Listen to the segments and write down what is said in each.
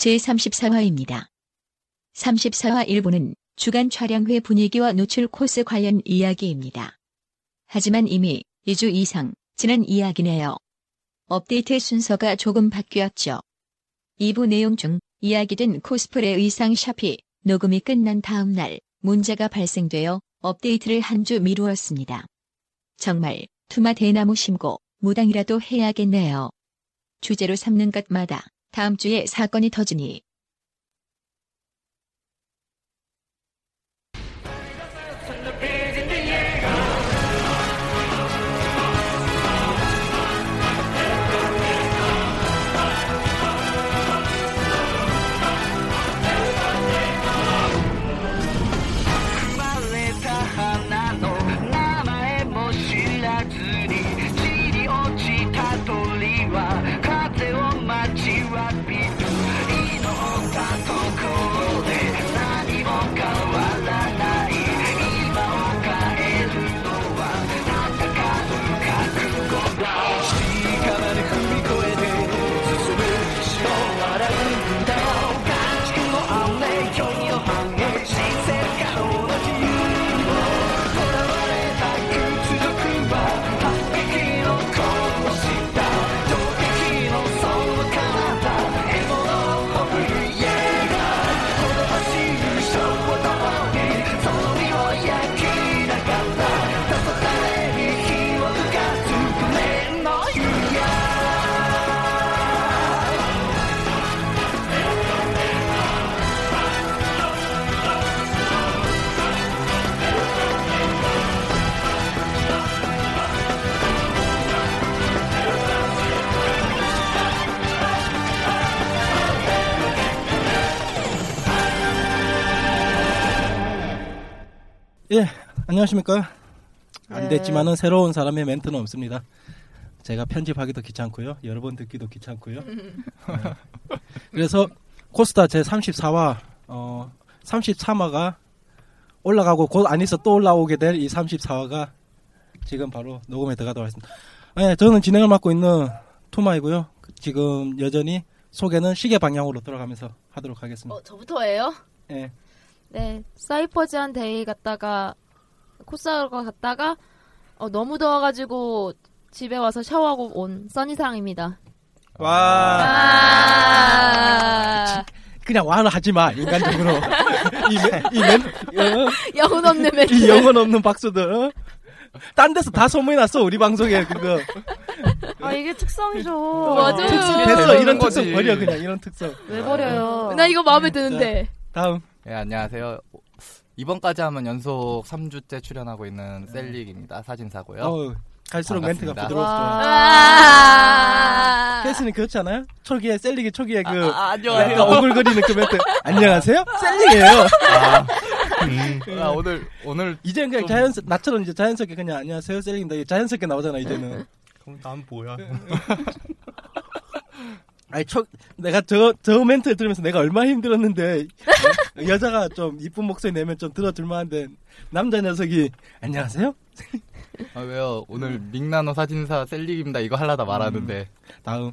제34화입니다. 34화 1부는 주간 촬영회 분위기와 노출 코스 관련 이야기입니다. 하지만 이미 2주 이상 지난 이야기네요. 업데이트 순서가 조금 바뀌었죠. 2부 내용 중 이야기된 코스프레 의상 샵이 녹음이 끝난 다음 날 문제가 발생되어 업데이트를 한 주 미루었습니다. 정말 투마 대나무 심고 무당이라도 해야겠네요. 주제로 삼는 것마다 다음 주에 사건이 터지니 안녕하십니까. 안 네. 됐지만은 새로운 사람의 멘트는 없습니다. 제가 편집하기도 귀찮고요. 여러 번 듣기도 귀찮고요. 네. 그래서 코스타 제 34화, 어, 33화가 올라가고 곧안 있어 또 올라오게 될 이 34화가 지금 바로 녹음에 들어가도록 하겠습니다. 네, 저는 진행을 맡고 있는 투마이고요. 지금 여전히 소개는 시계 방향으로 돌아가면서 하도록 하겠습니다. 어, 저부터예요? 예. 네, 사이퍼즈한 데이 갔다가 코스하러 갔다가 어, 너무 더워가지고 집에 와서 샤워하고 온 써니상입니다. 와. 아~ 그냥 와는 하지 마 인간적으로 이, 멘, 이 멘, 어, 영혼 없는 멘트. 이 영혼 없는 박수들 어? 딴 데서 다 소문났어 우리 방송에 그거 아 이게 특성이죠. 맞아요. 특성 이게 됐어 이런 거지. 특성 버려 그냥 이런 특성 왜 버려요? 나 이거 마음에 드는데. 다음 네, 안녕하세요. 이번까지 하면 연속 3주째 출연하고 있는 셀릭입니다. 사진사고요. 어, 갈수록 멘트가 반갑습니다. 부드러워져 와. 캐스는 그렇지 않아요? 초기에 셀릭이 초기에 그 아, 아, 안녕하세요. 오글거리는 그 멘트 안녕하세요? 셀릭이에요 아, 음. 아, 오늘 오늘 이제는 그냥 좀- 자연스 나처럼 이제 자연스럽게 그냥 안녕하세요 셀릭입니다 이게 자연스럽게 나오잖아 이제는 그럼 난 뭐야? 아니 초 내가 저 저 멘트를 들으면서 내가 얼마나 힘들었는데 어? 여자가 좀 이쁜 목소리 내면 좀 들어줄만한데 남자 녀석이 안녕하세요 아, 왜요? 오늘 믹나노 사진사 셀릭입니다. 이거 하려다 말하는데 다음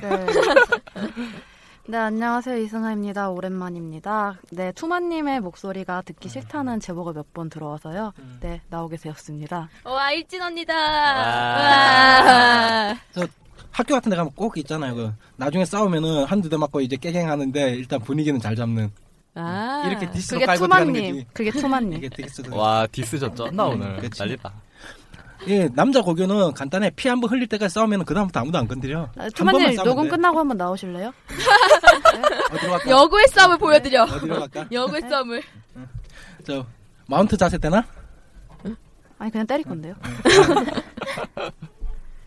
네. 네, 안녕하세요. 이승아입니다. 오랜만입니다. 네, 투마님의 목소리가 듣기 싫다는 제보가 몇 번 들어와서요. 네, 나오게 되었습니다. 와, 일진 언니다. 와. 와. 학교 같은 데 가면 꼭 있잖아요 그 나중에 싸우면은 한두 대 맞고 이제 깨갱하는데 일단 분위기는 잘 잡는 아. 이렇게 디스로 그게 깔고 들어가는 투마님. 거지 그게 투마님. 이게 디스 와 디스 졌죠? 나 오늘 그치. 난리다. 예, 남자 고교는 간단해. 피 한 번 흘릴 때까지 싸우면 그다음부터 아무도 안 건드려. 아, 한 투마님 번만 싸우면 녹음 돼. 끝나고 한번 나오실래요? 갈까? 여구의 싸움을 보여드려. 어디로 갈까? 여구의 싸움을. 저 마운트 자세 되나? 아니 그냥 때릴 건데요.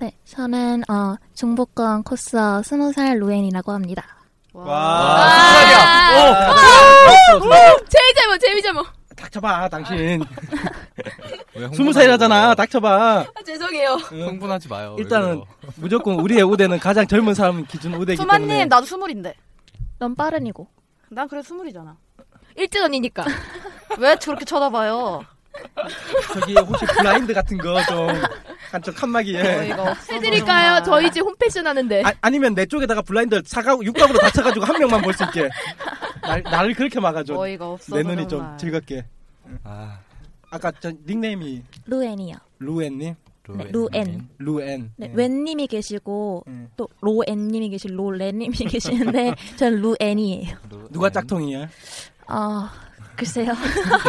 네, 저는 어, 중복권 코스 스무 살 로엔이라고 합니다. 와, 아, 어, 제이 제목, 제이 제목. 닥쳐봐, 당신. 왜 스무 살이라잖아. 닥쳐봐. 아, 죄송해요. 흥분하지 마요. 왜 일단은? 무조건 우리의 우대는 가장 젊은 사람 기준 우대기 때문에. 투마님 나도 스물인데. 넌 빠른이고. 난 그래 스물이잖아. 일진 언니니까. 왜 저렇게 쳐다봐요? 저기 혹시 블라인드 같은 거 좀 한쪽 칸막이에. 없어. 해드릴까요? 저희 이제 홈패션 하는데. 아, 아니면 내 쪽에다가 블라인드 사각 육각으로 닫혀가지고 한 명만 볼 수 있게. 날, 나를 그렇게 막아줘. 어이가 없어. 내 눈이 좀 즐겁게. 아, 아까 저 닉네임이 루엔이요. 루엔님, 네, 루엔. 루엔. 네, 예. 웬님이 계시고 예. 또 로엔님이 계시고 로렌님이 계시는데 저는 루엔이에요. 루- 누가 네. 짝퉁이야? 어, 글쎄요.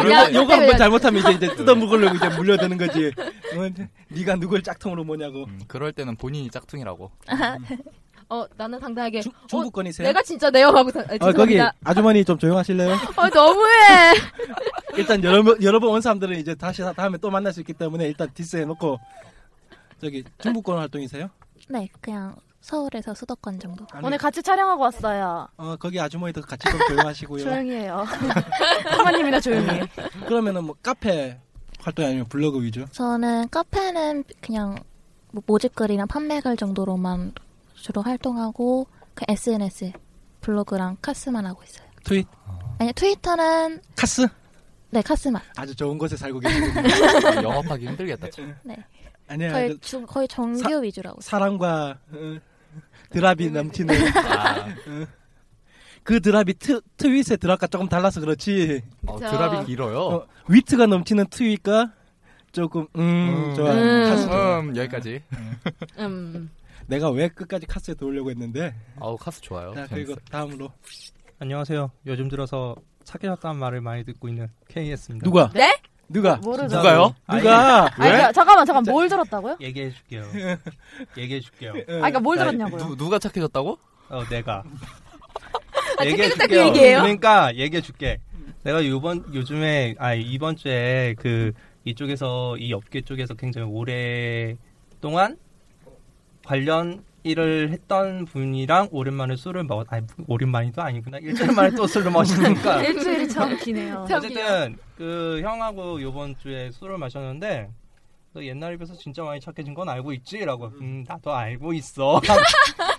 요거, 요거 한번 잘못하면 이제 이제 뜯어먹으려고 이제 물려드는 거지. 어, 네가 누굴 짝퉁으로 뭐냐고. 음, 그럴 때는 본인이 짝퉁이라고. 어, 나는 당당하게. 중, 어, 중국권이세요? 내가 진짜 내요 하고 다- 아, 어, 거기. 아주머니 좀 조용하실래요? 어, 너무해. 일단 여러 번 여러 번 온 사람들은 이제 다시 다음에 또 만날 수 있기 때문에 일단 디스 해놓고 저기 중국권 활동이세요? 네, 그냥 서울에서 수도권 정도. 아니, 오늘 같이 촬영하고 왔어요. 어 거기 아주머니도 같이 좀 조용하시고요. 조용히 해요. 투마님이나 조용히 해. 그러면은 뭐 카페 활동이 아니면 블로그 위주? 저는 카페는 그냥 뭐 모집글이나 판매글 정도로만 주로 활동하고 그 SNS 블로그랑 카스만 하고 있어요. 트윗 아니 트위터는 카스 네 카스만. 아주 좋은 곳에 살고 계시군요. 아, 영업하기 힘들겠다. 참. 네. 아니야 거의 그 주, 거의 정규 사- 있어요. 사랑과 어, 드랍이 넘치는 아, 그 드랍이 트, 트윗의 드랍과 조금 달라서 그렇지 어, 저- 드랍이 길어요. 어, 위트가 넘치는 트윗과 조금 음, 좋아 음. 카스. 음, 여기까지. 음. 내가 왜 끝까지 카스에 들어오려고 했는데 아우 카스 좋아요. 자 그리고 재밌어요. 다음으로 안녕하세요. 요즘 들어서 착해졌다는 말을 많이 듣고 있는 KS입니다. 누가 네? 누가 모르죠. 누가요? 누가 아니, 그러니까 잠깐만, 잠깐 뭘 들었다고요? 얘기해 줄게요. 얘기해 줄게요. 아, 그러니까 뭘 야, 들었냐고요? 누, 누가 착해졌다고? 어, 내가. 아, 얘기해 착해졌다 그 줄게요. 얘기예요? 그러니까 얘기해 줄게. 내가 요번 요즘에 아 이번 주에 그 이쪽에서 이 업계 쪽에서 굉장히 오래 동안 관련 일을 했던 분이랑 오랜만에 술을 먹었 아니 오랜만이도 아니구나. 일주일 만에 또 술을 마시니까. 일주일이 참 기네요. 참 어쨌든 그 형하고 요번 주에 술을 마셨는데 너 옛날에 비해서 진짜 많이 착해진 건 알고 있지라고 음 나도 알고 있어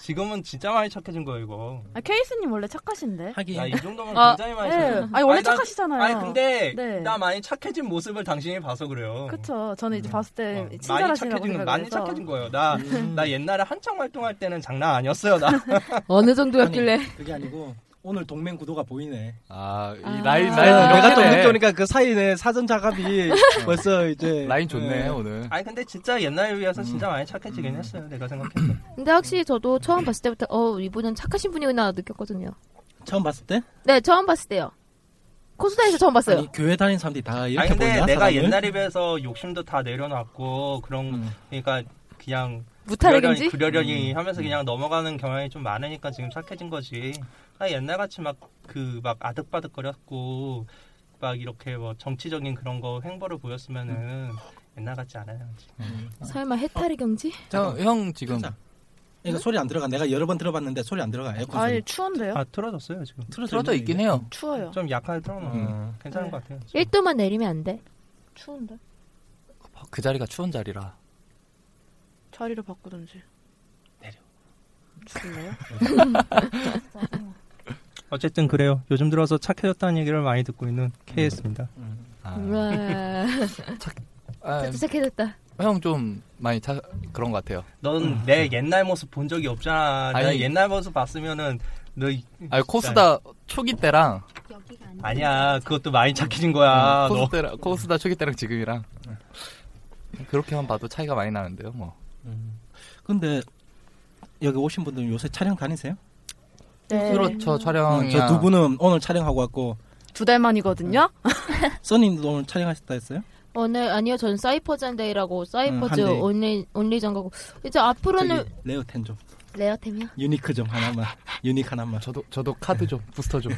지금은 진짜 많이 착해진 거야 이거 아, 케이스님 원래 착하신데? 하긴 나 이 정도면 아, 굉장히 많이 네. 착해 아니, 원래 아니, 나- 착하시잖아요. 아니 근데 네. 나 많이 착해진 모습을 당신이 봐서 그래요 그쵸. 저는 이제 봤을 때 어, 많이 착해진 거 많이. 착해진 거예요 나나 옛날에 한창 활동할 때는 장난 아니었어요 나 어느 정도였길래. 그게 아니고 오늘 동맹 구도가 보이네. 아, 이 아. 라인 아, 라인 내가 좀 오니까 그 사이에 사전 작업이 벌써 이제 라인 좋네 예. 오늘. 아니 근데 진짜 옛날에 비해서 진짜 많이 착해지긴 했어요 내가 생각해도 근데 확실히 저도 처음 봤을 때부터 어 이분은 착하신 분이구나 느꼈거든요. 처음 봤을 때 네, 처음 봤을 때요. 코스다에서 처음 봤어요. 아니 교회 다니는 사람들이 다 이렇게 아니 근데 보이나 내가 사람을? 옛날에 비해서 욕심도 다 내려놨고 그런 음. 그러니까 그냥 무타력인지? 그러려니, 그러려니 하면서 그냥 넘어가는 경향이 좀 많으니까 지금 착해진 거지. 나 옛날 같이 막 그 막 아득바득거렸고 막 이렇게 뭐 정치적인 그런 거 행보를 보였으면은 옛날 같지 않아요. 지금. 설마 해탈의 경지? 형, 형 지금 자, 이거 소리 안 들어가. 내가 여러 번 들어봤는데 소리 안 들어가. 에어컨 소리. 아니, 추운데요? 아 틀어졌어요 지금. 틀어져 있긴 해요. 추워요. 좀 약하게 틀어놓은 음. 괜찮은 네. 것 같아요. 1도만 내리면 안 돼. 추운데? 그 자리가 추운 자리라. 자리를 바꾸든지. 내려. 추울래요? 어쨌든 그래요. 요즘 들어서 착해졌다는 얘기를 많이 듣고 있는 KS입니다. 아, 우와. 아, 진짜 착해졌다. 형 좀 많이 차, 그런 것 같아요. 넌 내 옛날 모습 본 적이 없잖아. 아니. 내가 옛날 모습 봤으면은 너 이- 아 코스다 초기 때랑 아니야. 그것도 많이 착해진 거야. 코스 너. 때랑 코스다 초기 때랑 지금이랑 그렇게만 봐도 차이가 많이 나는데요. 뭐 근데 여기 오신 분들 요새 촬영 다니세요? 네. 그렇죠 촬영이 저두 분은 오늘 촬영하고 왔고 두 달 만이거든요? 써님도 오늘 촬영하셨다 했어요? 오늘 아니요 전 사이퍼즈 day라고 사이퍼즈 음, 한 day. only only전 가고 이제 앞으로는 rare템 좀 rare템이요? unique 좀 하나만 unique 하나만 저도 저도 카드 좀 부스터 좀.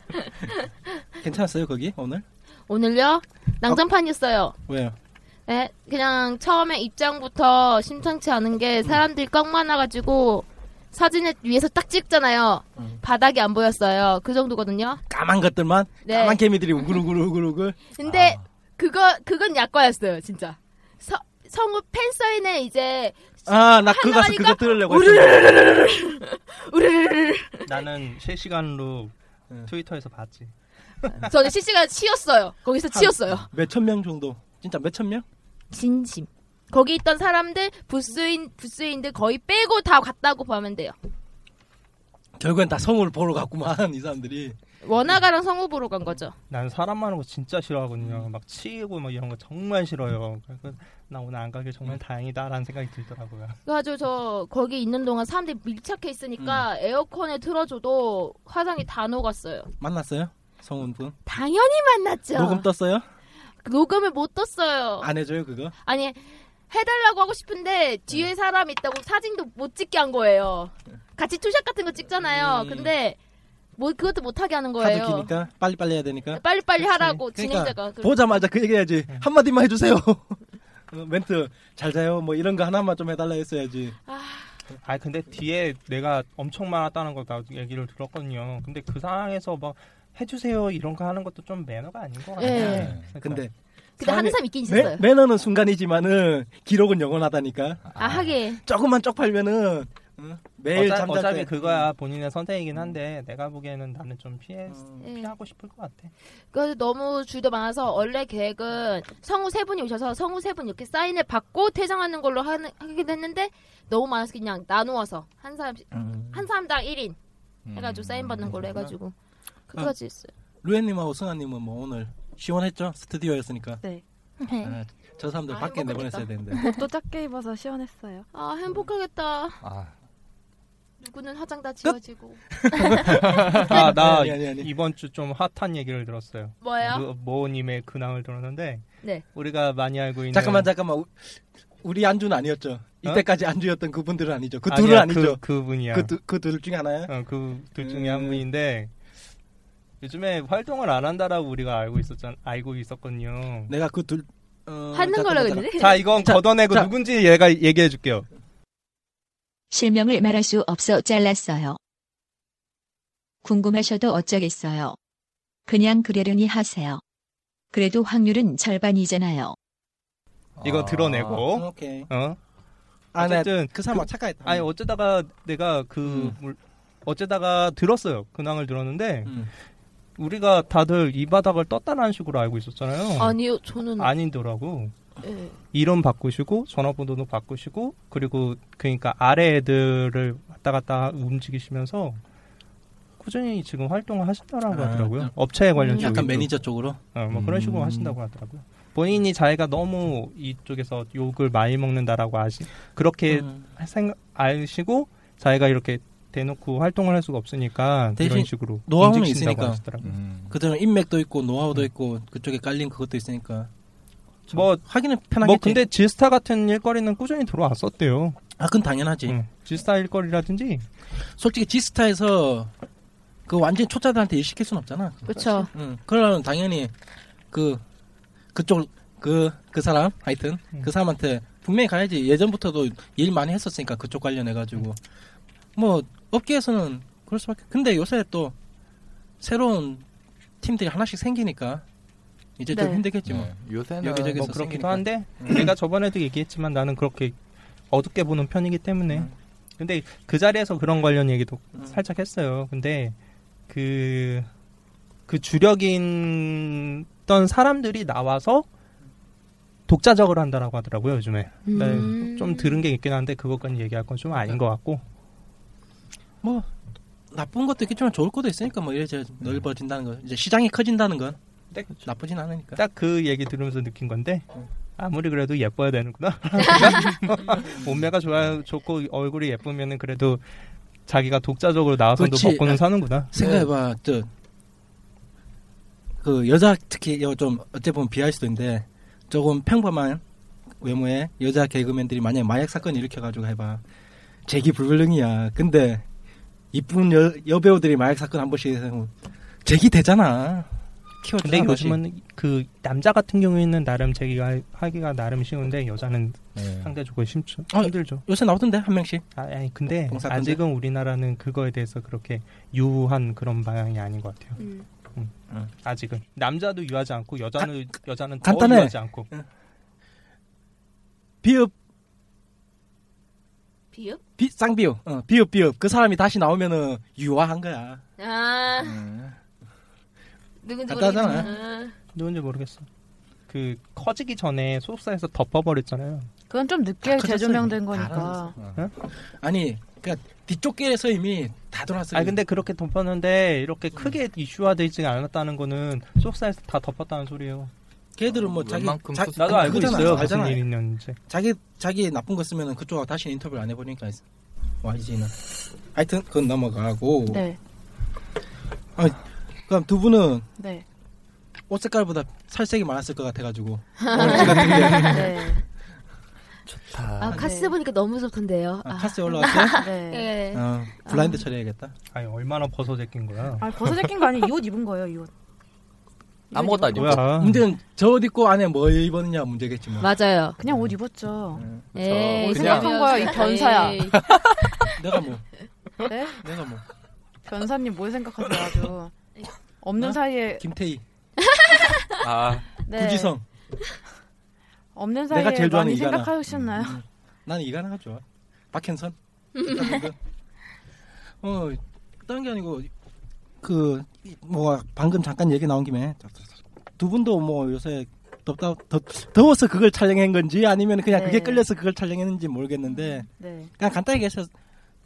괜찮았어요 거기 오늘 오늘요 난장판이었어요. 왜요? 네, 그냥 처음에 입장부터 심상치 않은 게 사람들이 꽉 많아가지고 사진을 위에서 딱 찍잖아요. 바닥이 안 보였어요. 그 정도거든요. 까만 것들만 네. 까만 개미들이 우글우글 우글우글 근데 그거 그건 약과였어요, 진짜. 서, 성우 팬 사인회 이제 아 나 그거 가서 그거 들으려고 했어 우르르르르 나는 실시간으로 트위터에서 봤지. 저는 실시간 치였어요. 거기서 치였어요. 몇 천 명 정도 진짜 몇 천 명? 진심. 거기 있던 사람들 부스인 부스인들 거의 빼고 다 갔다고 보면 돼요. 결국엔 다 성우를 보러 갔구만 이 사람들이 원아가랑 성우 보러 간 거죠. 난 사람 많은 거 진짜 싫어하거든요. 막 치이고 막 이런 거 정말 싫어요. 그래서 나 오늘 안 가길 정말 다행이다라는 생각이 들더라고요. 그래가지고 저 거기 있는 동안 사람들이 밀착해 있으니까 에어컨에 틀어줘도 화장이 다 녹았어요. 만났어요? 성우분 당연히 만났죠. 녹음 떴어요? 녹음을 못 떴어요. 안 해줘요 그거? 아니 해달라고 하고 싶은데 뒤에 사람 있다고 사진도 못 찍게 한 거예요. 같이 two shot 같은 거 찍잖아요. 근데 뭐 그것도 못 하게 하는 거예요. 하도 기니까 빨리 빨리 해야 되니까 빨리 빨리 하라고 그러니까 진행자가 그- 보자마자 그 얘기해야지 한 마디만 해주세요 어, 멘트 잘 자요 뭐 이런 거 하나만 좀 해달라 했어야지 아 근데 뒤에 내가 엄청 많았다는 거나 얘기를 들었거든요. 근데 그 상황에서 막 해주세요 이런 거 하는 것도 좀 매너가 아닌 것 같아요. 예. 그러니까 근데 근데 하는 사람 있긴 있었어요. 매, 매너는 순간이지만은 기록은 영원하다니까. 아 하긴. 조금만 쪽 팔면은 어, 매일 어차, 잠잘 어차피 때. 그거야 본인의 선택이긴 한데 내가 보기에는 나는 좀 피해 예. 피하고 싶을 것 같아. 그래서 너무 줄도 많아서 원래 계획은 성우 세 분이 오셔서 성우 세 분 이렇게 사인을 받고 퇴장하는 걸로 하는, 하긴 했는데 너무 많아서 그냥 나누어서 한 사람씩 한 사람당 1인 해가지고 사인 받는 걸로 해가지고 그거까지 했어요. 루엔님하고 승아님은 뭐 오늘 시원했죠 스튜디오였으니까 네. 아, 저 사람들 아, 밖에 행복하겠다. 내보냈어야 되는데 옷도 작게 입어서 시원했어요. 아 행복하겠다. 아, 누구는 화장 다 지워지고 아 나. 이번 주 좀 핫한 얘기를 들었어요. 모- 모님의 근황을 들었는데 네. 우리가 많이 알고 있는 잠깐만 잠깐만 우- 우리 안주는 아니었죠 이때까지 안주였던 그분들은 아니죠 그 아니야, 둘은 아니죠 그, 그 분이야. 그둘 중에 하나야 어, 그둘 중에 음. 한 분인데 요즘에 활동을 안 한다라고 우리가 알고 있었잖 알고 있었거든요. 내가 그 둘 어, 하는 걸로. 그랬는데. 자 이건 자, 걷어내고 자. 누군지 얘가 얘기해 줄게요. 실명을 말할 수 없어 잘랐어요. 궁금하셔도 어쩌겠어요. 그냥 그러려니 하세요. 그래도 확률은 절반이잖아요. 이거 드러내고 어, 오케이 어 아, 네, 어쨌든 그 사람 그- 착각했다 아니 어쩌다가 내가 그 음. 물- 어쩌다가 들었어요 근황을 들었는데 음. 우리가 다들 이 바닥을 떴다라는 식으로 알고 있었잖아요. 아니요 저는 아니더라고. 예. 이름 바꾸시고 전화번호도 바꾸시고 그리고 그러니까 아래 애들을 왔다 갔다 움직이시면서 꾸준히 지금 활동을 하신다라고 아, 하더라고요. 음. 업체에 관련 약간 쪽으로. 매니저 쪽으로 어, 뭐 그런 식으로 음. 하신다고 하더라고요. 본인이 자기가 너무 이쪽에서 욕을 많이 먹는다라고 아시 그렇게 음. 생각 아시고 자기가 이렇게 대놓고 활동을 할 수가 없으니까 대신 이런 식으로 노하우는 있으니까. 하시더라고요. 음. 그들은 인맥도 있고 노하우도 있고 그쪽에 깔린 그것도 있으니까 뭐 하기는 편하겠지 뭐 근데 지스타 같은 일거리는 꾸준히 들어왔었대요. 아 그건 당연하지 응. 지스타 일거리라든지 솔직히 지스타에서 그 완전 히 초짜들한테 일 시킬 순 없잖아 그렇죠. 응. 그러면 당연히 그 그쪽 그그 사람 하여튼 음. 그 사람한테 분명히 가야지 예전부터도 일 많이 했었으니까 그쪽 관련해 가지고 뭐 업계에서는 그럴 수밖에 근데 요새 또 새로운 팀들이 하나씩 생기니까 이제 좀 네. 힘들겠지 뭐 네, 요새는 여기저기서 뭐 그렇기도 생기니까. 한데 음. 내가 저번에도 얘기했지만 나는 그렇게 어둡게 보는 편이기 때문에 음. 근데 그 자리에서 그런 관련 얘기도 음. 살짝 했어요. 근데 그, 그 주력이던 사람들이 나와서 독자적으로 한다라고 하더라고요, 요즘에. 네, 음. 좀 들은 게 있긴 한데 그것까지 얘기할 건 좀 아닌 것 같고. 뭐 나쁜 것도 있겠지만 좋을 것도 있으니까 뭐 이래저 넓어진다는 거 이제 시장이 커진다는 건 네, 나쁘진 않으니까 딱 그 얘기 들으면서 느낀 건데 음. 아무리 그래도 예뻐야 되는구나. 몸매가 좋아 좋고 얼굴이 예쁘면은 그래도 자기가 독자적으로 나와서도. 먹고는 아, 사는구나. 생각해봐 저 그 여자 특히 좀 어째 보면 비할 수도 있는데 조금 평범한 외모의 여자 개그맨들이 만약에 마약 사건 일으켜가지고 해봐 재기 불가능이야. 근데 이쁜 여, 여배우들이 마약 사건 한 번씩 해서 재기 되잖아. 키워주잖아. 근데 다시. 요즘은 그 남자 같은 경우에는 나름 제기가 하기가 나름 쉬운데 여자는 상대적으로 심죠. 어, 힘들죠. 요새 나오던데 한 명씩. 아, 아니 근데 봉사꾼들? 아직은 우리나라는 그거에 대해서 그렇게 유한 그런 방향이 아닌 것 같아요. 음. 음. 아직은 남자도 유하지 않고 여자는 여자는 더 간단해. 유하지 않고. 비읍 비읍? 비, 쌍비읍 어, 비읍 비읍 그 사람이 다시 나오면은 유화한 거야. 아 음. 누군지 간단하잖아. 모르겠지만 누군지 모르겠어. 그 커지기 전에 소속사에서 덮어버렸잖아요. 그건 좀 늦게 다 커졌어요. 재조명된 다 거니까. 아니 그러니까 뒤쪽 길에서 이미 다 돌았어요. 아 근데 그렇게 덮었는데 이렇게 크게 이슈화되지 않았다는 거는 소속사에서 다 덮었다는 소리예요. 걔들은 뭐 자기 자, 나도 알고 그거잖아. 있어요. 무슨 알잖아. 일이 있는지. 자기 자기 나쁜 거 쓰면은 그쪽하고 다시 인터뷰를 안 해보니까 YG는 하여튼 그건 넘어가고 네, 아, 그럼 두 분은 네, 옷 색깔보다 살색이 많았을 것 같아가지고 오늘 같은 게 네, 좋다. 아 카스 네. 보니까 너무 좋던데요. 아, 카스에 올라왔어요? 네. 예. 어, 블라인드 처리해야겠다. 아니 얼마나 벗어 제낀 거야. 아 벗어 제낀 거 아니에요? 이 옷 입은 거예요, 이 옷. 아무것도 안 입고. 뭐야? 문제는 저 옷 입고 안에 뭐 입었느냐 문제겠지 뭐. 맞아요. 그냥 옷 입었죠. 에이, 그냥- 생각한 거야, 이 변사야. 에이. 내가 뭐 네? 내가 뭐 변사님 뭘 생각하세요, 아주. 없는 어? 사이에 김태희, 아, 네. 구지성. 없는 내가 사이에 제일 좋아하는 많이 이가나. 생각하셨나요? 음, 나는 이가나가 좋아. 박현선. 어, 다른 게 아니고 그 뭐 방금 잠깐 얘기 나온 김에 두 분도 뭐 요새 덥다 더, 더워서 그걸 촬영한 건지 아니면 그냥 그게 네. 끌려서 그걸 촬영했는지 모르겠는데 네. 그냥 간단하게 해서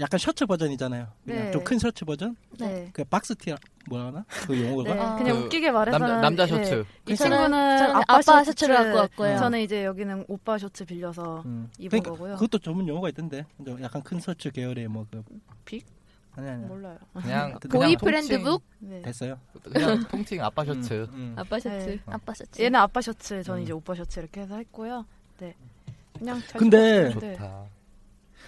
약간 셔츠 버전이잖아요. 네. 좀큰 셔츠 버전? 네. 그 박스 티 뭐라 하나? 그 용어가? 네. 아. 그냥 그 웃기게 말해서는 남자, 남자 네. 셔츠. 이 친구는 아빠, 아빠 셔츠 셔츠를 갖고 왔고요. 저는 이제 여기는 오빠 셔츠 빌려서 음. 입은 그러니까 거고요. 그것도 전문 용어가 있던데. 좀 약간 큰 셔츠 계열의 뭐그 big? 아니 아니. 몰라요. 그냥 boy 그냥 friend look 네. 됐어요. 그냥 통칭 아빠 셔츠. 음, 음. 아빠 셔츠. 네. 아빠 셔츠. 얘는 아빠 셔츠, 저는 음. 이제 오빠 셔츠 이렇게 해서 했고요. 네. 그냥 잘 근데. 네. 좋다.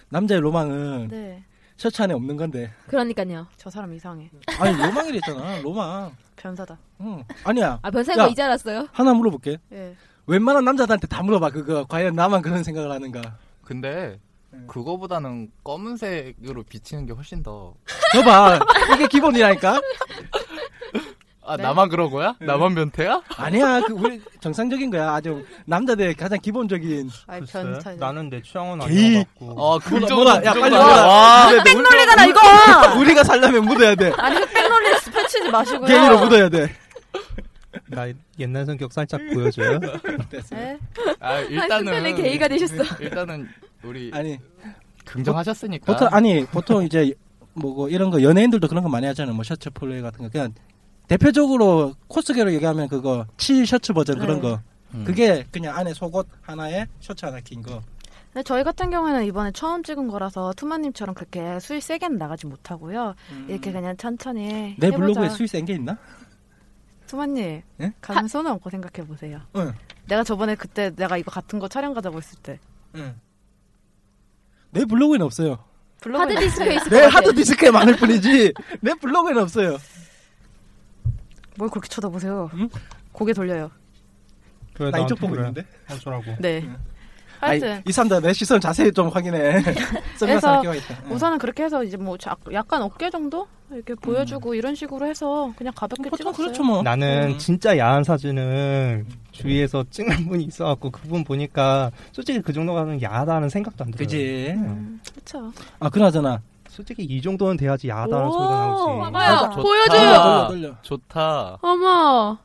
남자의 로망은 네. 셔츠 안에 없는 건데. 그러니까요. 저 사람 이상해. 아니 로망이랬잖아. 로망. 변사다. 응. 아니야. 아 변사인 야. 거 이제 알았어요? 하나 물어볼게. 예. 웬만한 남자들한테 다 물어봐. 그거 과연 나만 그런 생각을 하는가. 근데 네. 그거보다는 검은색으로 비치는 게 훨씬 더. 저봐. 이게 기본이라니까. 아 네? 나만 그런 거야? 네. 나만 변태야? 아니야. 그 우리 정상적인 거야. 아주 남자들 가장 기본적인. 글쎄, 변사. 나는 내 취향은. 어 뭐다, 그쪽으로 뭐다. 야, 빨리 와. 돼. 우리- 흑백놀이잖아 이거. 우리가 살려면 묻어야 돼. 아니 흑백놀이 펼치지 마시고요. 게이로 묻어야 돼. 나 옛날 성격 살짝 보여줘요. 됐어. 네? 아 일단은 일단은 게이가 되셨어. 일단은 우리 아니 긍정하셨으니까. 보통 아니 보통 이제 뭐고 이런 거 연예인들도 그런 거 많이 하잖아요. 뭐 셔츠 플레이 같은 거 그냥 대표적으로 코스계로 얘기하면 그거 치 셔츠 버전 그런 네. 거. 음. 그게 그냥 안에 속옷 하나에 셔츠 하나 긴 거. 근데 저희 같은 경우에는 이번에 처음 찍은 거라서 투마님처럼 그렇게 수위 세게는 나가지 못하고요. 이렇게 그냥 천천히 내 해보자. 블로그에 수위 센 게 있나? 투마님 예? 가슴 손을 얹고 생각해 보세요. 응. 내가 저번에 그때 내가 이거 같은 거 촬영 가자고 했을 때 응. 내 블로그에는 없어요. 블로그에 하드 디스크에 있을 내것 같아요. 하드 디스크에 많을 뿐이지 내 블로그에는 없어요. 뭘 그렇게 쳐다보세요? 응? 고개 돌려요. 그래, 나 이쪽 보고 그래. 있는데. 어쩌라고. 네. 하여튼 이 사람들 내 시선 자세히 좀 확인해. 그래서. 우선은 그렇게 해서 이제 뭐 자- 약간 어깨 정도 이렇게 보여주고 이런 식으로 해서 그냥 가볍게 보통 찍었어요. 그렇죠 뭐. 나는 음. 진짜 야한 사진을 주위에서 찍는 분이 있어갖고 그분 보니까 솔직히 그 정도가는 야하다는 생각도 안 들어요. 그지. 음, 그렇죠. 아 그나저나 솔직히 이 정도는 돼야지 야하다는 오, 소리가 나오지. 봐봐요. 좋다. 보여줘요. 돌려. 좋다. 어머.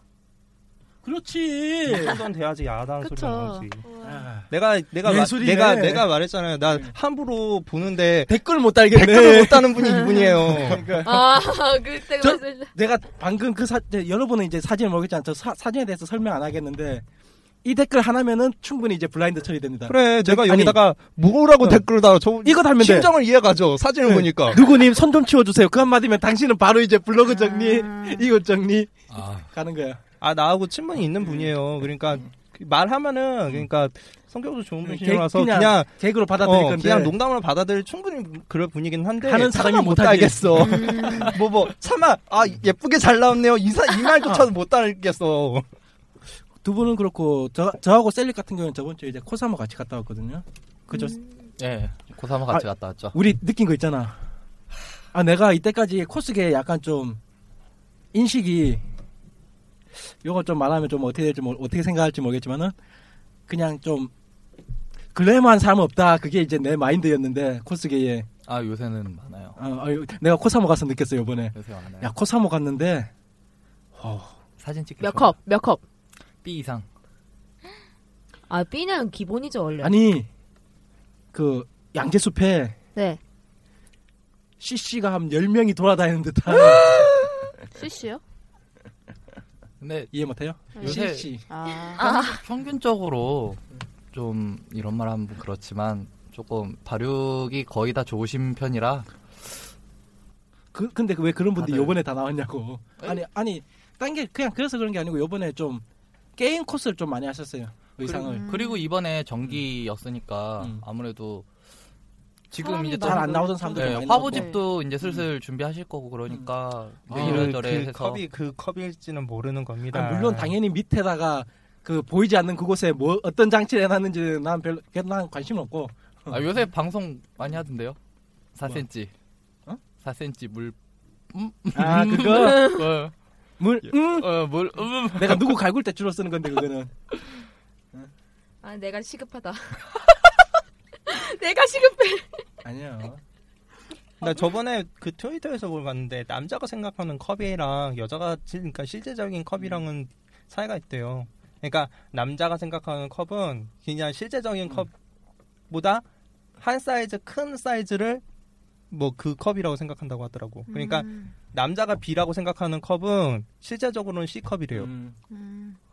이 그렇지. 정도는 돼야지. 소리가 나오지. 아, 내가 내가 마-. 내가 내가 말했잖아요. 나 함부로 보는데 댓글 못 달겠네. 댓글을 못 다는 분이 이분이에요. 그러니까 아 그때가 저-. 내가 방금 그 사, 여러분은 이제 사진을 모르겠지만 저 사, 사진에 대해서 설명 안 하겠는데 이 댓글 하나면은 충분히 이제 블라인드 처리됩니다. 그래, 제가 아니, 여기다가 뭐라고 어. 댓글을 달아. 저 이거 달면 돼. 심정을 이해가죠. 사진을 네. 보니까. 누구님 손 좀 치워주세요. 그 한마디면 당신은 바로 이제 블로그 정리, 아. 이것 정리 아, 가는 거야. 아 나하고 친분이 있는 분이에요. 그러니까 그 말하면은 그러니까 성격도 좋은 분이라서 개- 그냥 그냥 개그로 받아들일 어, 건데. 그냥 농담으로 받아들일 충분히 그럴 분이긴 한데 하는 사람이 못. 알겠어. 뭐뭐 차마 아 예쁘게 잘 나왔네요. 이사 이 말조차도 못 알겠어. 두 분은 그렇고 저 저하고 셀릭 같은 경우는 저번 주에 이제 코사모 같이 갔다 왔거든요. 그죠? 예, 고3호 같이 아, 갔다 왔죠. 우리 느낀 거 있잖아. 아 내가 이때까지 코스계 약간 좀 인식이 요거 좀 말하면 좀 어떻게 될지 모르, 어떻게 생각할지 모르겠지만은 그냥 좀 글래머한 사람 없다. 그게 이제 내 마인드였는데 코스계에 아 요새는 많아요. 어, 어, 내가 코사모 가서 느꼈어 요번에. 요새 많아요. 야 코사모 갔는데 사진 찍기 몇. 컵? 몇 컵? B 이상. 아 B는 기본이죠 원래. 아니 그 양재숲에 네. CC가 한 10명이 돌아다니는 듯한 CC요? 근데 이해 못해요? 요새 CC. 아. 평균적으로 좀 이런 말 하면 그렇지만 조금 발육이 거의 다 좋으신 편이라 그 근데 왜 그런 분들이 다들- 요번에 다 나왔냐고. 아니 아니 딴 게 그냥 그래서 그런 게 아니고 요번에 좀 게임 코스를 좀 많이 하셨어요. 의상을. 음. 그리고 이번에 정기였으니까 아무래도 지금 이제 잘 안 나오던 사람들이 네, 화보집도 이제 슬슬 준비하실 거고 그러니까 아, 이래저래 그 해서 컵이 그 컵일지는 모르는 겁니다. 아, 물론 당연히 밑에다가 그 보이지 않는 그곳에 뭐 어떤 장치를 해놨는지 난 별로 난 관심 없고. 아, 요새 방송 많이 하던데요. 4cm. 어? 4cm 물. 음? 아 그거 어. 물 음. 어, 물. 음. 내가 누구 갈굴 때 주로 쓰는 건데 그거는. 아 내가 시급하다. 내가 시급해. 아니요. 나 저번에 그 트위터에서 뭘 봤는데 남자가 생각하는 컵이랑 여자가 실- 그러니까 실제적인 컵이랑은 차이가 있대요. 그러니까 남자가 생각하는 컵은 그냥 실제적인 컵보다 한 사이즈 큰 사이즈를 뭐 그 컵이라고 생각한다고 하더라고. 그러니까 남자가 B라고 생각하는 컵은 실제적으로는 C 컵이래요. 음.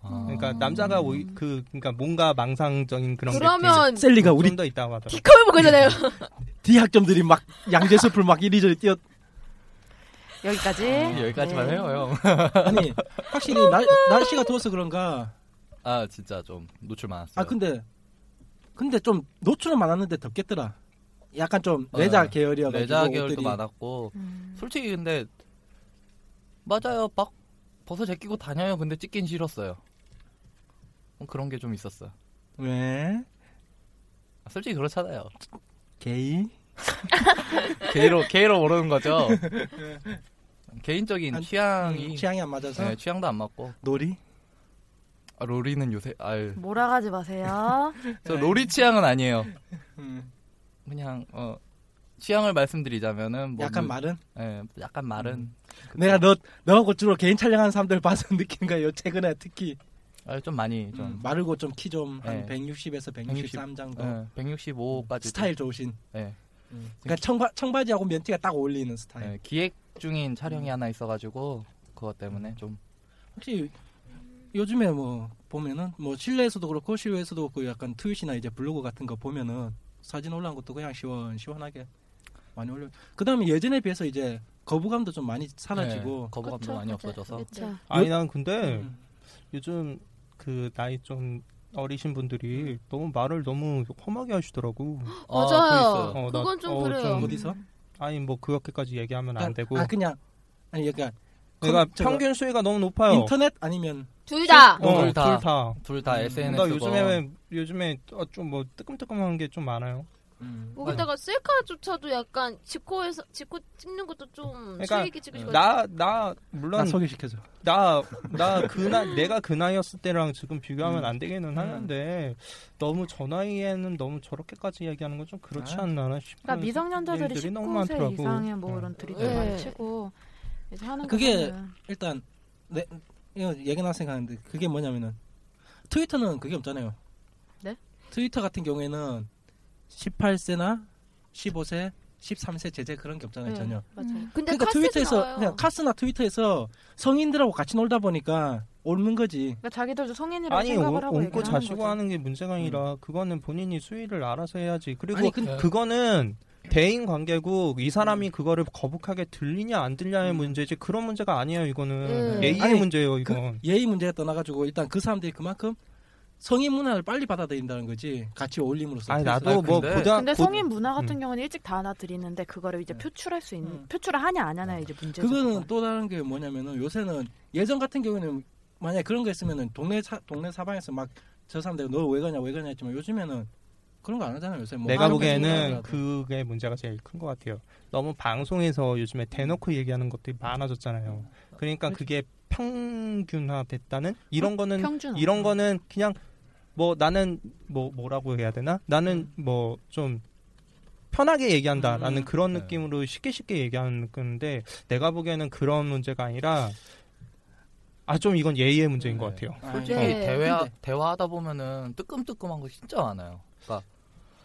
그러니까 남자가 오히- 그 그러니까 뭔가 망상적인 그런 그러면 게 셀리가 우리 좀더 있다고 하더라고. D컵을 보고 있잖아요. D 학점들이 막 양재 숲을 막 이리저리 뛰어. 여기까지. 아, 여기까지만 네. 해요, 형. 아니 확실히 날, 날씨가 더워서 그런가. 아, 진짜 좀 노출 많았어요. 아 근데 근데 좀 노출은 많았는데 덥겠더라. 약간 좀 레자 네, 계열이어가지고 레자 계열도 옷들이. 많았고 음. 솔직히 근데 맞아요. 막 벗어 제끼고 다녀요. 근데 찍긴 싫었어요. 어, 그런 게 좀 있었어. 왜? 아, 솔직히 그렇잖아요. 게이? 게이로 게이로 모르는 거죠. 개인적인 안- 취향이 음, 취향이 안 맞아서? 네, 취향도 안 맞고. 놀이? 아, 로리는 요새 아유. 몰아가지 마세요. 저 로리 취향은 아니에요. 음. 그냥 어 취향을 말씀드리자면은 뭐 약간 물- 마른? 예, 약간 마른. 내가 너 너하고 주로 개인 촬영하는 사람들 봐서 느끼는 거예요. 최근에 특히 아, 좀 많이 좀 음, 마르고 좀 키 좀한 네. 160에서 163 정도. 예, 165까지 스타일 좋으신. 예. 그러니까 청바, 청바지하고 면티가 딱 어울리는 스타일. 예, 기획 중인 음. 촬영이 하나 있어가지고 그것 때문에 좀 혹시 요즘에 뭐 보면은 뭐 실내에서도 그렇고 실외에서도 그렇고 약간 트윗이나 이제 블로그 같은 거 보면은 사진 올라온 것도 그냥 시원 시원하게 많이 올려. 그다음에 예전에 비해서 이제 거부감도 좀 많이 사라지고 네, 거부감도 그쵸, 많이 맞아요. 없어져서 그쵸. 아니 난 근데 음. 요즘 그 나이 좀 어리신 분들이 너무 말을 너무 험하게 하시더라고. 아, 맞아요. 어, 나- 그건 좀 어, 그래요. 좀- 어디서? 아니 뭐 그렇게까지 얘기하면 안 되고. 아 그냥 아니 그러니까 내가 컴- 저거 평균 수위가 너무 높아요. 인터넷 아니면 둘 다. 어, 둘 다. 둘 다. 둘다 음. SNS 나 요즘에 왜 요즘에 어, 좀뭐 뜨끔뜨끔한 게 좀 많아요. 음. 거기다가 셀카조차도 약간 지코에서 지코 찍는 것도 좀 그러니까 실기 찍고 싶어. 나나 물론 나 소개시켜줘. 나나그나 내가 그 나이였을 때랑 지금 비교하면 음. 안 되기는 하는데 너무 저 나이에는 너무 저렇게까지 얘기하는 건 좀 그렇지 아. 않나 싶은 그러니까 미성년자들이 얘기들이 너무 19세 많더라고. 이상의 뭐 어. 이런 드립 네. 많이 치고 이제 하는 그게 일단 내 이거 얘기 나 생각하는데 그게 뭐냐면은 트위터는 그게 없잖아요. 네? 트위터 같은 경우에는 18세나 15세, 13세 제재 그런 게 없잖아요 네, 전혀. 맞아요. 음. 근데 그러니까 트위터에서 나와요. 그냥 카스나 트위터에서 성인들하고 같이 놀다 보니까 옳는 거지. 그러니까 자기들도 성인이라고 아니 생각을 오- 하고 하는 자시고. 하는 게 문제가 아니라 그거는 본인이 수위를 알아서 해야지. 그리고 아니, 근데 그거는 대인 관계고 이 사람이 그거를 거북하게 들리냐 안 들리냐의 문제지 그런 문제가 아니에요 이거는 음. 예의의 아니, 문제예요 그 이건 예의 문제가 떠나가지고 일단 그 사람들이 그만큼 성인 문화를 빨리 받아들인다는 거지 같이 어울림으로써. 아니 나도 뭐 근데- 고등 근데 고- 성인 문화 같은 음. 경우는 일찍 받아들이는데 그거를 이제 네. 표출할 수 있는 음. 표출을 하냐 안 하냐 이제 문제죠. 그거는 그건. 또 다른 게 뭐냐면은 요새는 예전 같은 경우에는 만약에 그런 거 있으면은 동네 사, 동네 사방에서 막 저 사람들 너 왜 가냐 왜 가냐 했지만 요즘에는 그런 거 안 하잖아요 요새. 뭐 내가 보기에는. 그게 문제가 제일 큰 것 같아요. 너무 방송에서 요즘에 대놓고 얘기하는 것들이 많아졌잖아요. 그러니까 그게 평균화됐다는 이런 거는 평균 이런 거는 그냥 뭐 나는 뭐 뭐라고 해야 되나? 나는 뭐 좀 편하게 얘기한다라는 음. 그런 네. 느낌으로 쉽게 쉽게 얘기하는 건데 내가 보기에는 그런 문제가 아니라 아 좀 이건 예의의 문제인 것 같아요. 아, 솔직히 네. 대화 대화하다 보면은 뜨끔뜨끔한 거 진짜 많아요. 그러니까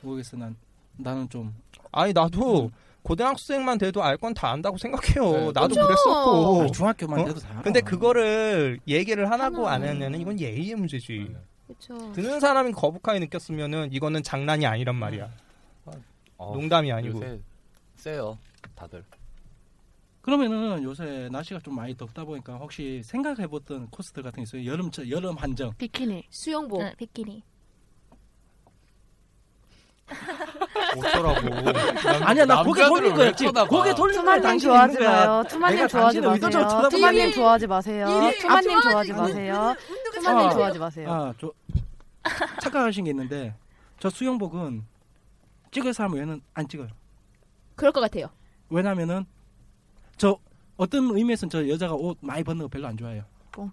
모르겠어 난 나는 좀 아니 나도 고등학생만 돼도 알 건 다 안다고 생각해요. 네. 나도 그쵸. 그랬었고. 아니, 중학교만 어? 돼도 다. 알아. 근데 그거를 얘기를 하나고 하나. 안 하냐는 이건 예의의 문제지. 네. 그렇죠. 듣는 사람이 거북하게 느꼈으면은 이거는 장난이 아니란 말이야. 어, 농담이 아니고. 요새 세요 다들. 그러면은 요새 날씨가 좀 많이 덥다 보니까 혹시 생각해봤던 코스들 같은 게 있어요? 여름 여름 한정. 비키니 수영복. 네, 비키니. 어쩌라고. 아니야 나 고개 돌린 왜 거였지. 고개 돌린 거야. 투마님 당신이 좋아하지 있는 거야. 마요. 투마님 좋아하지 마세요. 투마님 좋아하지 마세요. 투마님 아, 좋아하지 마세요. 투마님 아. 좋아하지 마세요. 아, 저 착각하신 게 있는데 저 수영복은 찍을 사람 외에는 안 찍어요. 그럴 것 같아요. 왜냐면은 저 어떤 의미에서는 저 여자가 옷 많이 벗는 거 별로 안 좋아해요. 꽁.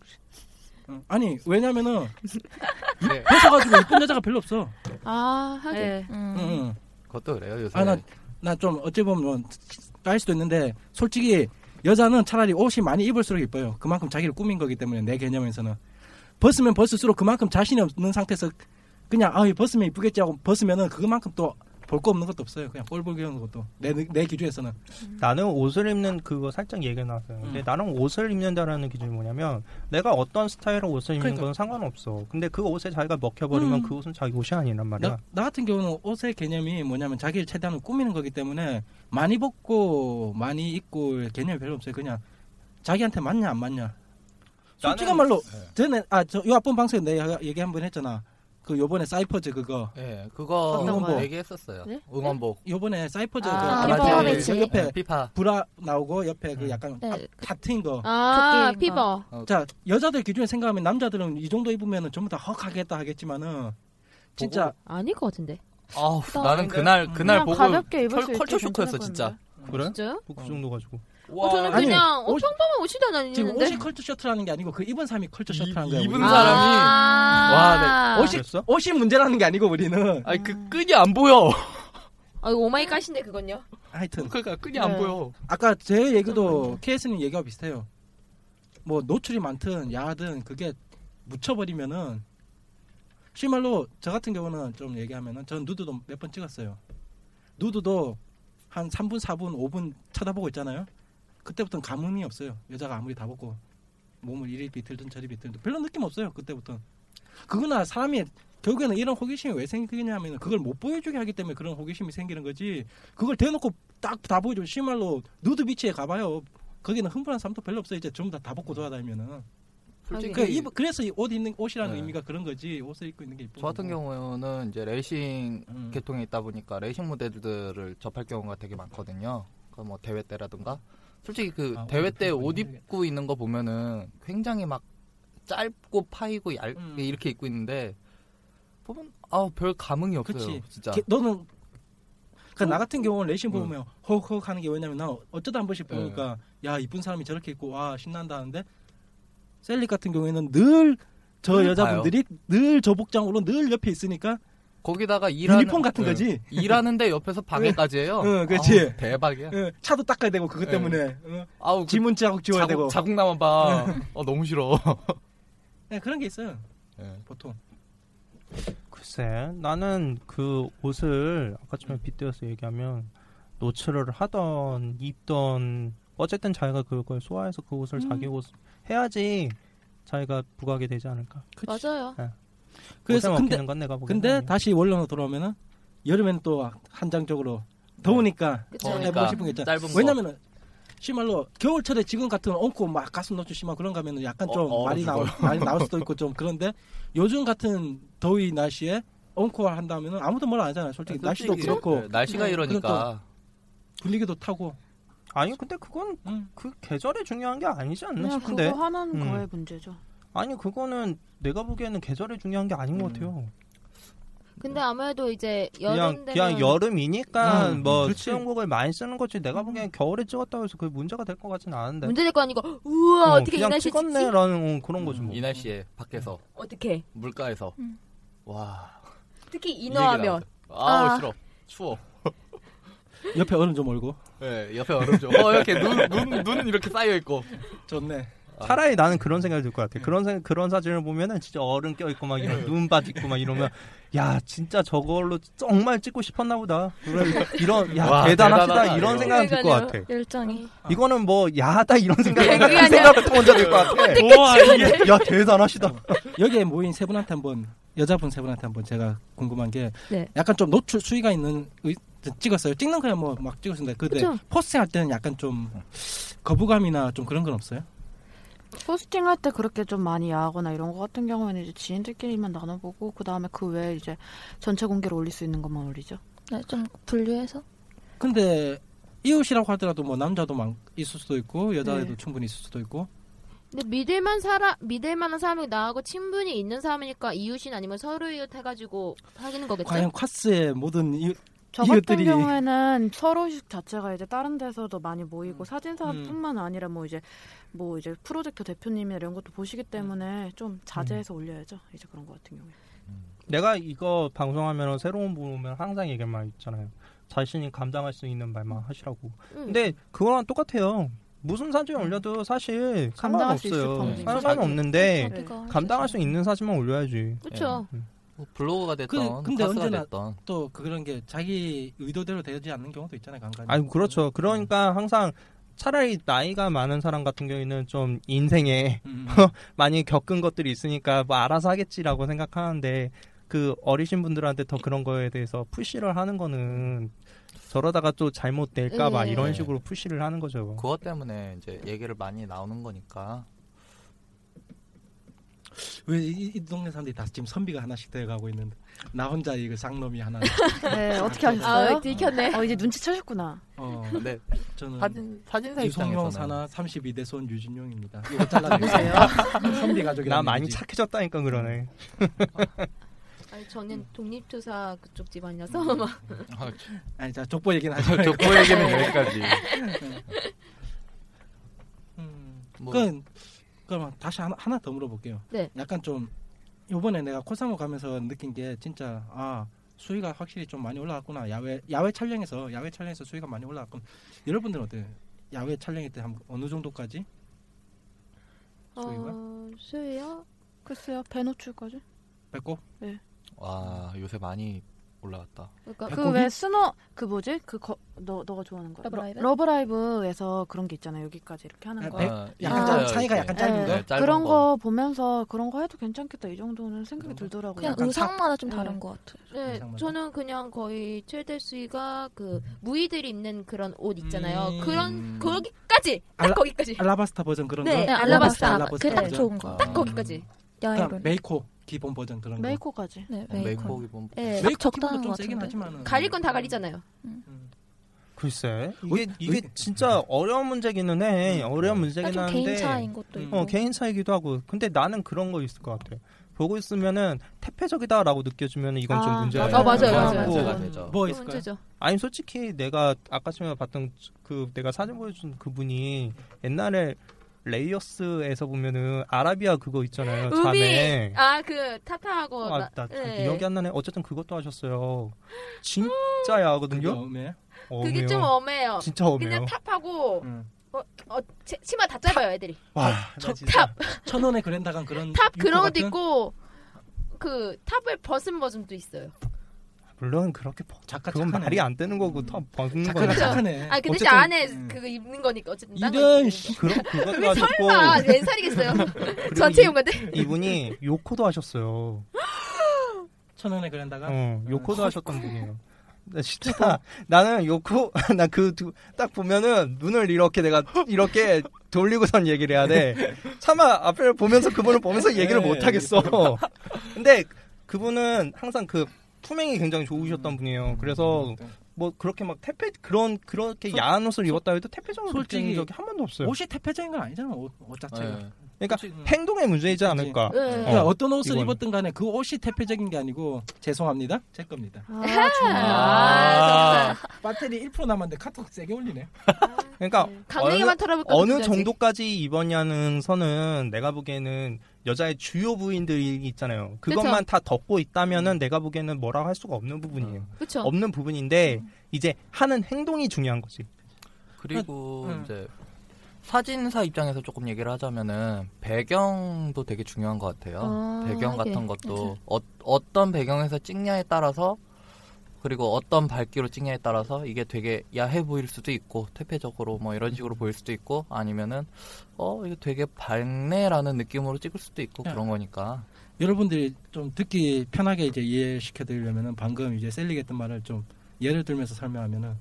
어, 아니 왜냐면은 네. 벗어가지고 이쁜 여자가 별로 없어. 아 하긴. 네. 음. 응, 응. 그것도 그래요 요새. 아, 나, 나 좀 어찌 보면 까일 수도 있는데 솔직히 여자는 차라리 옷이 많이 입을수록 이뻐요. 그만큼 자기를 꾸민 거기 때문에 내 개념에서는 벗으면 벗을수록 그만큼 자신이 없는 상태에서 그냥 아 벗으면 이쁘겠지 하고 벗으면은 그만큼 또 볼 거 없는 것도 없어요. 그냥 꼴 보기 하는 것도 내, 내 기준에서는 나는 옷을 입는 그거 살짝 얘기 나왔어요. 근데 음. 나는 옷을 입는다라는 기준이 뭐냐면 내가 어떤 스타일의 옷을 입는 그러니까. 건 상관없어. 근데 그 옷에 자기가 먹혀버리면 음. 그 옷은 자기 옷이 아니란 말이야. 나, 나 같은 경우는 옷의 개념이 뭐냐면 자기를 최대한 꾸미는 거기 때문에 많이 벗고 많이 입고 개념이 별로 없어요. 그냥 자기한테 맞냐 안 맞냐. 솔직한 말로 네. 전에 아저요 앞번 방송에 내가 얘기 한 번 했잖아. 그 요번에 사이퍼즈 그거 예, 그거 어떤 거요? 얘기했었어요. 네? 응원복. 요번에 사이퍼즈 아, 그 피파 매치. 그 옆에 네, 피파. 브라 나오고 옆에 그 음. 약간 네. 아, 다 트인 거. 아 피버. 자 여자들 기준에 생각하면 남자들은 이 정도 입으면은 전부 다 헉하겠다 하겠지만은 진짜 아닐 것 같은데. 아우 나- 나는 그날 음. 그날 보고 가볍게 입을 cul- culture shock였어 진짜. 그래? 진짜요? 뭐그 정도 가지고. 어, 저는 아니, 그냥 어, 옷- 평범한 옷이다 지금 다니는데. 옷이 culture shock라는 게 아니고 그 입은 사람이 culture shock라는 거야. 입은 우리는. 사람이- 아~ 와, 네. 옷이 그랬어? 옷이 문제라는 게 아니고 우리는 아니 그 끈이 안 보여. 아, oh my god인데 그건요. 하여튼 그러니까 끈이 안 네. 보여. 아까 제 얘기도 KS님 얘기가 비슷해요. 뭐 노출이 많든 야하든 그게 묻혀버리면은 실말로 저 같은 경우는 좀 얘기하면은 전 누드도 몇 번 찍었어요. 누드도 한 3분, 4분, 5분 쳐다보고 있잖아요. 그때부터는 감흥이 없어요. 여자가 아무리 다 벗고 몸을 이리 비틀든 저리 비틀든 별로 느낌 없어요. 그때부터. 그거나 사람이 결국에는 이런 호기심이 왜 생기냐면 그걸 못 보여주게 하기 때문에 그런 호기심이 생기는 거지. 그걸 대놓고 딱 다 보여주면 실말로 누드 비치에 가봐요. 거기는 흥분한 사람도 별로 없어요. 이제 전부 다 다 벗고 돌아다니면은. 솔직히 그 입- 그래서 이옷 입는 옷이라는 네. 의미가 그런 거지. 옷을 입고 있는 게 이쁜 저 같은 거고. 경우는 이제 레이싱 음. 계통에 있다 보니까 레이싱 모델들을 접할 경우가 되게 많거든요. 그뭐 대회 때라든가. 솔직히 그 아, 대회 옷때옷 입고 있는 거 보면은 굉장히 막 짧고 파이고 얇게 음. 이렇게 입고 있는데 보면 아별 감흥이 없어요. 그치. 진짜. 게- 너는 그나 같은 경우는 레이싱 응. 보면 헉헉 하는 게 왜냐면 나 어쩌다 한 번씩 네. 보니까 야 이쁜 사람이 저렇게 입고 와 신난다 하는데 셀리 같은 경우에는 늘저늘 여자분들이 늘 저 복장으로 늘 옆에 있으니까 거기다가 일하는 유니폼 같은 네. 거지. 일하는데 옆에서 방해까지 해요. 응, 그치. 아우, 대박이야. 예, 차도 닦아야 되고 그것 네. 때문에 어, 아우 그 지문 자국 지워야 되고 자국, 나만 봐. 어, 너무 싫어. 네, 그런 게 있어요 네. 보통. 글쎄, 나는 그 옷을 아까 전에 빗대어서 얘기하면 노출을 하던 입던 어쨌든 자기가 그걸 소화해서 그 옷을 음. 자기 옷 해야지 자기가 부각이 되지 않을까. 맞아요. 그래서 근데 근데. 다시 원론으로 돌아오면은 여름에는 또 한장적으로 더우니까 그쵸. 해보고 더우니까 싶은 게 있잖아. 짧은 거. 왜냐면은 심말로 겨울철에 지금 같은 얹고 막 가슴 노출 심한 그런 가면은 약간 좀 어, 말이 나올. 말이 나올 수도 있고 좀 그런데 요즘 같은 더위 날씨에 얹고 한다면은 아무도 뭐라 안 하잖아요. 솔직히 날씨도 솔직히, 그렇고 네, 날씨가 네. 이러니까 분위기도 타고 아니 근데 그건 음. 그 계절에 중요한 게 아니지 않나 싶은데. 그거 하는 음. 거의 문제죠. 아니 그거는 내가 보기에는 계절에 중요한 게 아닌 것 음. 같아요. 근데 아무래도 이제 그냥 여름 되면 그냥 여름이니까 음, 뭐 그렇지. 수영복을 많이 쓰는 거지. 내가 보기엔 겨울에 찍었다고 해서 그게 문제가 될 것 같지는 않은데. 문제 될 거 아니고 우와 어, 어, 떻게이 그냥 날씨 찍지? 찍었네라는 어, 그런 거지 뭐. 이 날씨에 밖에서 어떻게? 물가에서 음. 와 특히 이 인어하면. 아우 아. 싫어 추워 옆에 얼음 좀 얼고 네, 옆에 얼음죠 어 이렇게 눈 눈 눈 이렇게 쌓여 있고 좋네. 차라리 나는 그런 생각이 들 것 같아. 그런 생 그런 사진을 보면은 진짜 얼음 껴 있고 막 이런 눈밭 있고 막 이러면 야 진짜 저걸로 정말 찍고 싶었나 보다. 이런 야 와, 대단하시다 대단하다, 이런. 생각이 들 것. 같아. 열정이. 이거는 뭐 야하다 이런 생각 그게 아니라- 생각을 먼저 들 것 같아. 우와 이게 야 대단하시다. 여기에 모인 세 분한테 한번 여자분 세 분한테 한번 제가 궁금한 게 네. 약간 좀 노출 수위가 있는 의- 찍었어요. 찍는 거야 뭐 막 찍었는데 근데 그쵸. 포스팅 할 때는 약간 좀 거부감이나 좀 그런 건 없어요? 포스팅 할 때 그렇게 좀 많이 야하거나 이런 거 같은 경우에는 이제 지인들끼리만 나눠보고 그 다음에 그 외에 이제 전체 공개로 올릴 수 있는 것만 올리죠. 네, 좀 분류해서. 근데 이웃이라고 하더라도 뭐 남자도 많 있을 수도 있고 여자애도 네. 충분히 있을 수도 있고 근데 믿을만 사람 믿을만한 사람이 나하고 친분이 있는 사람이니까 이웃인 아니면 서로 이웃 해가지고 하는 거겠죠? 과연 콰스의 모든 이웃 저 같은 이웃들이 경우에는 서로식 자체가 이제 다른 데서도 많이 모이고 음. 사진사뿐만 아니라 뭐 이제 뭐 이제 프로젝트 대표님이나 이런 것도 보시기 때문에 좀 자제해서 올려야죠. 이제 그런 거 같은 경우에. 내가 이거 방송하면 새로운 보면 항상 얘기할 말 있잖아요. 자신이 감당할 수 있는 말만 하시라고. 응. 근데 그거랑 똑같아요. 무슨 사진 올려도 사실 감당할 수 있을 상관없어요. 범위. 상관은 없는데 자기가 할수 감당할 수. 있는 사진만 올려야지. 그렇죠. 뭐 블로그가 됐던 그- 근데 카스가 언제나 됐던 또 그런 게 자기 의도대로 되지 않는 경우도 있잖아요 간간히. 아이고 그렇죠. 그러니까 항상 차라리 나이가 많은 사람 같은 경우에는 좀 인생에 음, 많이 겪은 것들이 있으니까 뭐 알아서 하겠지라고 생각하는데 그 어리신 분들한테 더 그런 거에 대해서 푸시를 하는 거는 저러다가 또 잘못될까봐 네. 이런 식으로 푸시를 하는 거죠. 그것 때문에 이제 얘기를 많이 나오는 거니까 왜이 이 동네 사람들이 다 지금 선비가 하나씩 돼가고 있는데 나 혼자 이거 쌍놈이 하나. 네, 어떻게 아, 하셨어요? 들켰네. 어, 이제 눈치채셨구나. 어, 근데 저는 사진 사진사 유성용 사나 32대 손 유진용입니다. 이거 잘라주세요. 선비 가족이 나 많이 착해졌다니까 그러네. 아니 저는 독립투사 그쪽 집안이라서 막 아, 아니 자 족보 얘기는 말고. 족보 얘기는 여기까지. 음, 뭐- 그럼 그럼 다시 하나, 하나 더 물어볼게요. 네. 약간 좀 요번에 내가 코사모 가면서 느낀 게 진짜 아 수위가 확실히 좀 많이 올라갔구나. 야외 야외 촬영에서 야외 촬영에서 수위가 많이 올라갔군. 여러분들은 어때요? 야외 촬영할 때한 어느 정도까지? 수위가? 어, 수요? 글쎄요, 배 노출까지? 뺏고? 와 요새 많이 올라갔다. 그러니까 배- 그? 왜 스노 그 뭐지? 그 너 너가 좋아하는 거. 러브라이브? 러, 브라이브에서 그런 게 있잖아요. 여기까지 이렇게 하는 아, 거. 배- 아, 약간 있어요, 짧- 사이가 이렇게. 약간 짧은 거? 네, 그런 거. 거 보면서 그런 거 해도 괜찮겠다 이 정도는 생각이? 들더라고요. 그냥 약간 의상마다 좀 네. 다른 것 같아요. 네, 이상하다. 저는 그냥 거의 최대 수위가 그 무희들이 입는 그런 옷 있잖아요. 음. 그런 거기까지 딱 알라- 거기까지 알라바스타 버전 그런 네, 거? 네, 알라바스타. 알라바스타 그게 딱 버전? 좋은 거. 아. 딱 거기까지. 그러니까 야외로. 메이코 기본 버전 그런 거. 메이코까지. 네, 어, 메이코. 메이코 기본. 네. 메이코 적당한 기본도 좀것 세긴. 하지만은 가릴 건 다 가리잖아요. 글쎄 의- 이게 이게 의- 진짜 어려운 문제기는 해. 어려운 문제긴 좀 한데 개인 차이인 것도 음. 있고. 어 개인 차이기도 하고. 근데 나는 그런 거 있을 것 같아. 보고 있으면은 퇴폐적이다라고 느껴지면 이건 좀 아, 문제가 맞아요. 어, 맞아요, 것 맞아요. 문제가 되죠. 뭐그 있을까요? 문제죠. 아니 솔직히 내가 아까 전에 봤던 그 내가 사진 보여준 그분이 옛날에 레이어스에서 보면은 아라비아 그거 있잖아요. 자매. 아그 타타하고 아, 나- 나 네. 기억이 안 나네. 어쨌든 그것도 하셨어요. 진짜 야 하거든요. 그게 좀 엄해요. 진짜 엄해요. 그냥 탑하고 음. 어, 어, 치- 치마 다 짧아요, 애들이. 와, 저- 나 진짜 천 원에 그랜다간 그런 탑 그런 것도? 있고 그 탑을 벗은 버전도 있어요. 물론 그렇게 버- 작가 그건 착하네. 말이 안 되는 거고 다 벗는 거니까. 착하네. 아 근데 이제 어쨌든- 안에 음. 그거 입는 거니까 어쨌든 이런 씨. 그런 왜 하셨고 설마 웬 살이겠어요? 그리고 전체 이- 용건데. 이분이 요코도 하셨어요. 천 원에 그랜다가 어, 요코도 하셨던 분이에요. 나 진짜 나는 요코 나 그 딱 보면은 눈을 이렇게 내가 이렇게 돌리고선 얘기를 해야 돼. 차마 앞을 보면서 그분을 보면서 얘기를 네, 못 하겠어. 근데 그분은 항상 그 투명이 굉장히 좋으셨던 분이에요. 그래서 뭐 그렇게 막 태폐 그런 그렇게 야한 옷을 입었다 해도 태폐적으로 솔직히 적이 한 번도 없어요. 옷이 태폐적인 건 아니잖아. 옷, 옷 자체가. 네. 그러니까 행동의 문제이지 않을까. 네. 그러니까 어, 떤 옷을 이건. 입었든 간에 그 옷이 태폐적인 게 아니고 죄송합니다. 제 겁니다. 아, 아, 배터리 1% 남았는데 카톡 세게 올리네. 그러니까 강냉이만 털어볼까? 어느 정도까지 입었냐는 선은 내가 보기에는 여자의 주요 부위들이 있잖아요. 그것만 다 덮고 있다면은 내가 보기에는 뭐라고 할 수가 없는 부분이에요. 그쵸. 없는 부분인데 이제 하는 행동이 중요한 거지. 그리고 음. 이제 사진사 입장에서 조금 얘기를 하자면은 배경도 되게 중요한 것 같아요. 아, 배경. 같은 것도 어, 어떤 배경에서 찍냐에 따라서 그리고 어떤 밝기로 찍냐에 따라서 이게 되게 야해 보일 수도 있고 퇴폐적으로 뭐 이런 식으로 보일 수도 있고 아니면은 어 이거 되게 밝네라는 느낌으로 찍을 수도 있고 야. 그런 거니까 여러분들이 좀 듣기 편하게 이제 이해시켜 드리려면은 방금 이제 셀리가 했던 말을 좀 예를 들면서 설명하면은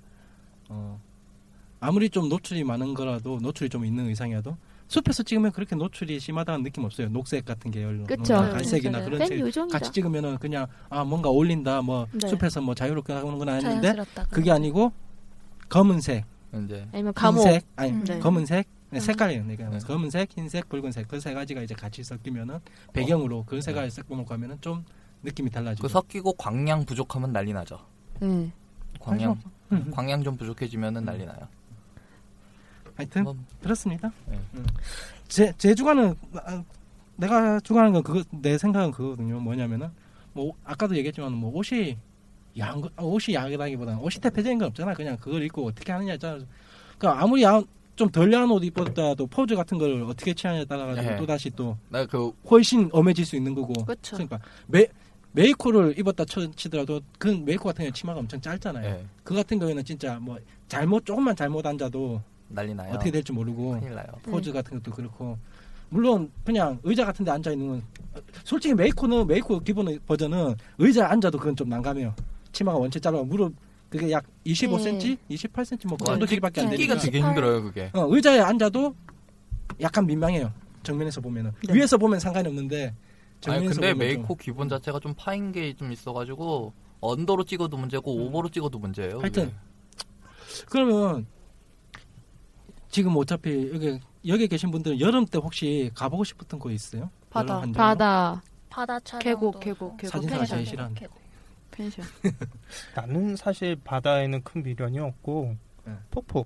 어 아무리 좀 노출이 많은 거라도 노출이 좀 있는 의상이라도 숲에서 찍으면 그렇게 노출이 심하다는 느낌 없어요. 녹색 같은 계열로 그쵸. 뭔가 갈색이나 네, 그런 땐 색. 같이 찍으면은 그냥 아 뭔가 어울린다 뭐 네. 숲에서 뭐 자유롭게 하는구나 했는데 자연스럽다. 그게 아니고 검은색, 이제 아니면 감옥. 흰색, 아니 음. 네. 검은색, 네, 음. 색깔이에요. 네. 네. 검은색, 흰색, 붉은색 그 세 가지가 이제 같이 섞이면은 배경으로 그 세 가지 섞어놓고 하면은 좀 느낌이 달라지죠. 그 섞이고 광량 부족하면 난리 나죠. 네. 광량 음. 광량 좀 부족해지면은 난리 나요. 하여튼 뭐, 그렇습니다. 네. 음. 제, 제 주관은 아, 내가 주관하는 건 그거 내 생각은 그거거든요. 뭐냐면은 뭐 아까도 얘기했지만 뭐 옷이 거, 아, 옷이 야하다기보다는 옷이 대표적인 건 없잖아. 그냥 그걸 입고 어떻게 하느냐 있잖아. 그러니까 아무리 야한 좀덜 야한 옷 입었다도 포즈 같은 걸 어떻게 취하냐에 따라 가지고 네. 또 다시 또 나그 훨씬 엄해질 수 있는 거고. 그쵸. 그러니까 메 메이코를 입었다 쳐, 치더라도 그 메이코 같은 경우는 치마가 엄청 짧잖아요. 예, 그 같은 경우에는 진짜 뭐 잘못 조금만 잘못 앉아도 난리 나요. 어떻게 될지 모르고 큰일 나요. 포즈 같은 것도 그렇고 물론 그냥 의자 같은 데 앉아 있는 건 솔직히 메이코는 메이코 기본 버전은 의자에 앉아도 그건 좀 난감해요. 치마가 원체 짧아 무릎 그게 약 25cm, 28cm 뭐그 정도 길이밖에 안 찍기가 되니까 되게 힘들어요 그게. 어, 의자에 앉아도 약간 민망해요. 정면에서 보면은 네. 위에서 보면 상관이 없는데 아니 정면에서 근데 메이코 기본 자체가 좀 파인 게 좀 있어가지고 under로 찍어도 문제고 음. over로 찍어도 문제예요. 하여튼 그게. 좀 그러면 지금 어차피 여기 여기 계신 분들은 여름 때 혹시 가보고 싶었던 곳 있어요? 바다. 바다. 바다 촬영 계곡, 계곡, 계곡. 사진사가 펜션. 제일 싫어하는 펜션. 나는 사실 바다에는 큰 미련이 없고 네. 폭포.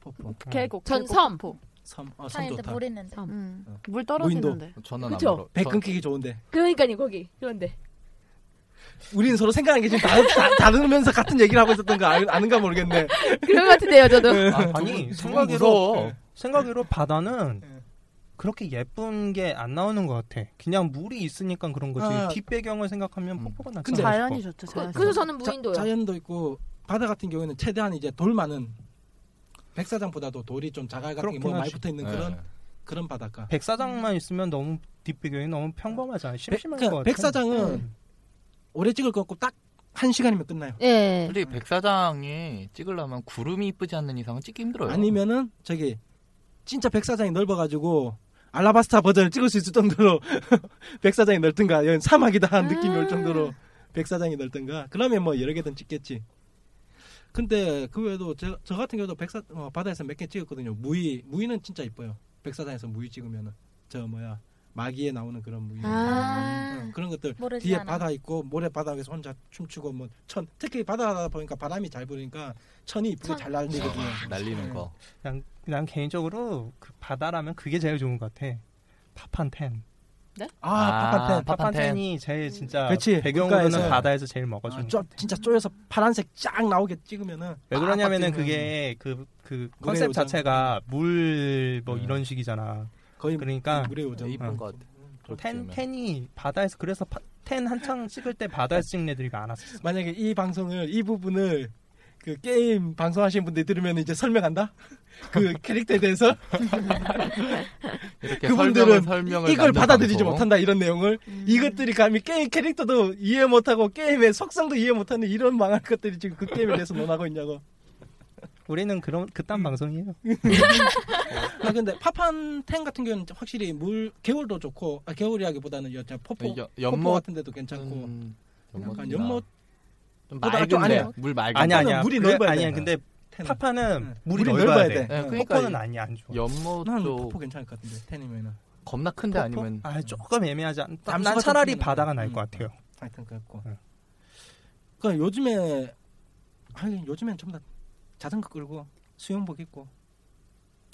폭포, 계곡. 전 계곡, 섬. 폭포. 섬, 어, 섬 좋다. 물 있는데. 섬. 음. 어. 물 떨어지는데. 그쵸? 배 저- 끊기기 좋은데. 그러니까요 거기. 그런데. 우리는 서로 생각하는 게 지금 다, 다, 다 르면서 같은 얘기를 하고 있었던 거 아, 아는가 모르겠네. 그런 것 같은데요 저도. 아, 아니 두분 생각으로 무서워. 생각으로 바다는 네. 그렇게 예쁜 게 안 나오는 것 같아. 그냥 물이 있으니까 그런 거지. 아. 뒷배경을 생각하면 음. 폭포가 낫지 근데 자연이 싶어. 좋죠. 그, 자연. 그 래서 저는 자, 무인도요. 자연도 있고 바다 같은 경우에는 최대한 이제 돌 많은 백사장보다도 돌이 좀 자갈 같은 게뭐 그렇긴 많이. 붙어 있는 네. 그런 그런 바닷가. 백사장만 있으면 너무 뒷배경이 너무 평범하잖아. 심심할 백- 것 같아. 백사장은 음. 오래 찍을 거 없고 딱한 시간이면 끝나요. 예. 솔직히 백사장이 찍으려면 구름이 이쁘지 않는 이상은 찍기 힘들어요. 아니면은 저기 진짜 백사장이 넓어가지고 알라바스타 버전을 찍을 수 있을 정도로 백사장이 넓든가 여기 사막이다 하는 느낌이 올 정도로 백사장이 넓든가 그러면 뭐 여러 개든 찍겠지. 근데 그 외에도 저, 저 같은 경우도 백사 어, 바다에서 몇 개 찍었거든요. 무이 무이는 진짜 이뻐요. 백사장에서 무이 찍으면은 저 뭐야 마기에 나오는 그런 무이. 아. 응, 그런 것들 뒤에 않아. 바다 있고 모래 바닥에서 혼자 춤추고 뭐 천 특히 바다다 보니까 바람이 잘 부니까 천이 이쁘게 천. 잘 날리거든요. 날리는 거. 난, 난 개인적으로 그 바다라면 그게 제일 좋은 것 같아. 파판텐. 아, 아, 파파텐. 파- 파판텐이 제일 진짜 그치, 배경으로는. 바다에서 제일 먹어주는 아. 진짜 쪼여서 파란색 쫙 나오게 찍으면은 왜빡 그러냐면은 빡 그게 그, 그 물의 컨셉. 자체가 물뭐 네. 이런 식이잖아. 거의 그러니까 물의 요정. 이쁜 것 같아. 그렇게 ten. Ten이 바다에서 그래서 파, ten 한창 찍을 때 바다에서 찍는 애들이 많았어. 만약에 이 방송을 이 부분을 그 게임 방송하시는 분들 들으면 이제 설명한다. 그 캐릭터에 대해서 이렇게 그분들은 설명을 설명을 이걸 받아들이지 방송. 못한다 이런 내용을 이것들이 감히 게임 캐릭터도 이해 못하고 게임의 속성도 이해 못하는 이런 망할 것들이 지금 그 게임에 대해서 논하고 있냐고. 우리는 그런 그딴 방송이에요. 아 근데 파판 탱 같은 경우는 확실히 물 겨울도 좋고 아, 겨울이라기보다는 여, 저 포포 여- 연못 같은 데도 괜찮고 음, 약간 연못 좀 맑은데 아니야. 물 맑은 아니 데. 아니야. 물이 그래, 넓어야 아니야. 돼. 근데 텐은. 파파는 응. 물이, 물이 넓어야 넓어야 돼. 돼. 네, 응. 그러니까 포포는 아니야 안 좋아. 난 연못 도 포포 괜찮을 것 같은데 텐이면은 겁나 큰데 포포? 아니면 아 조금 애매하지 않. 난좀 차라리 바다가 음. 나을 것 같아요. 하여튼 그렇고 응. 그 요즘에 하긴 요즘엔 전부 다 자전거 끌고 수영복 입고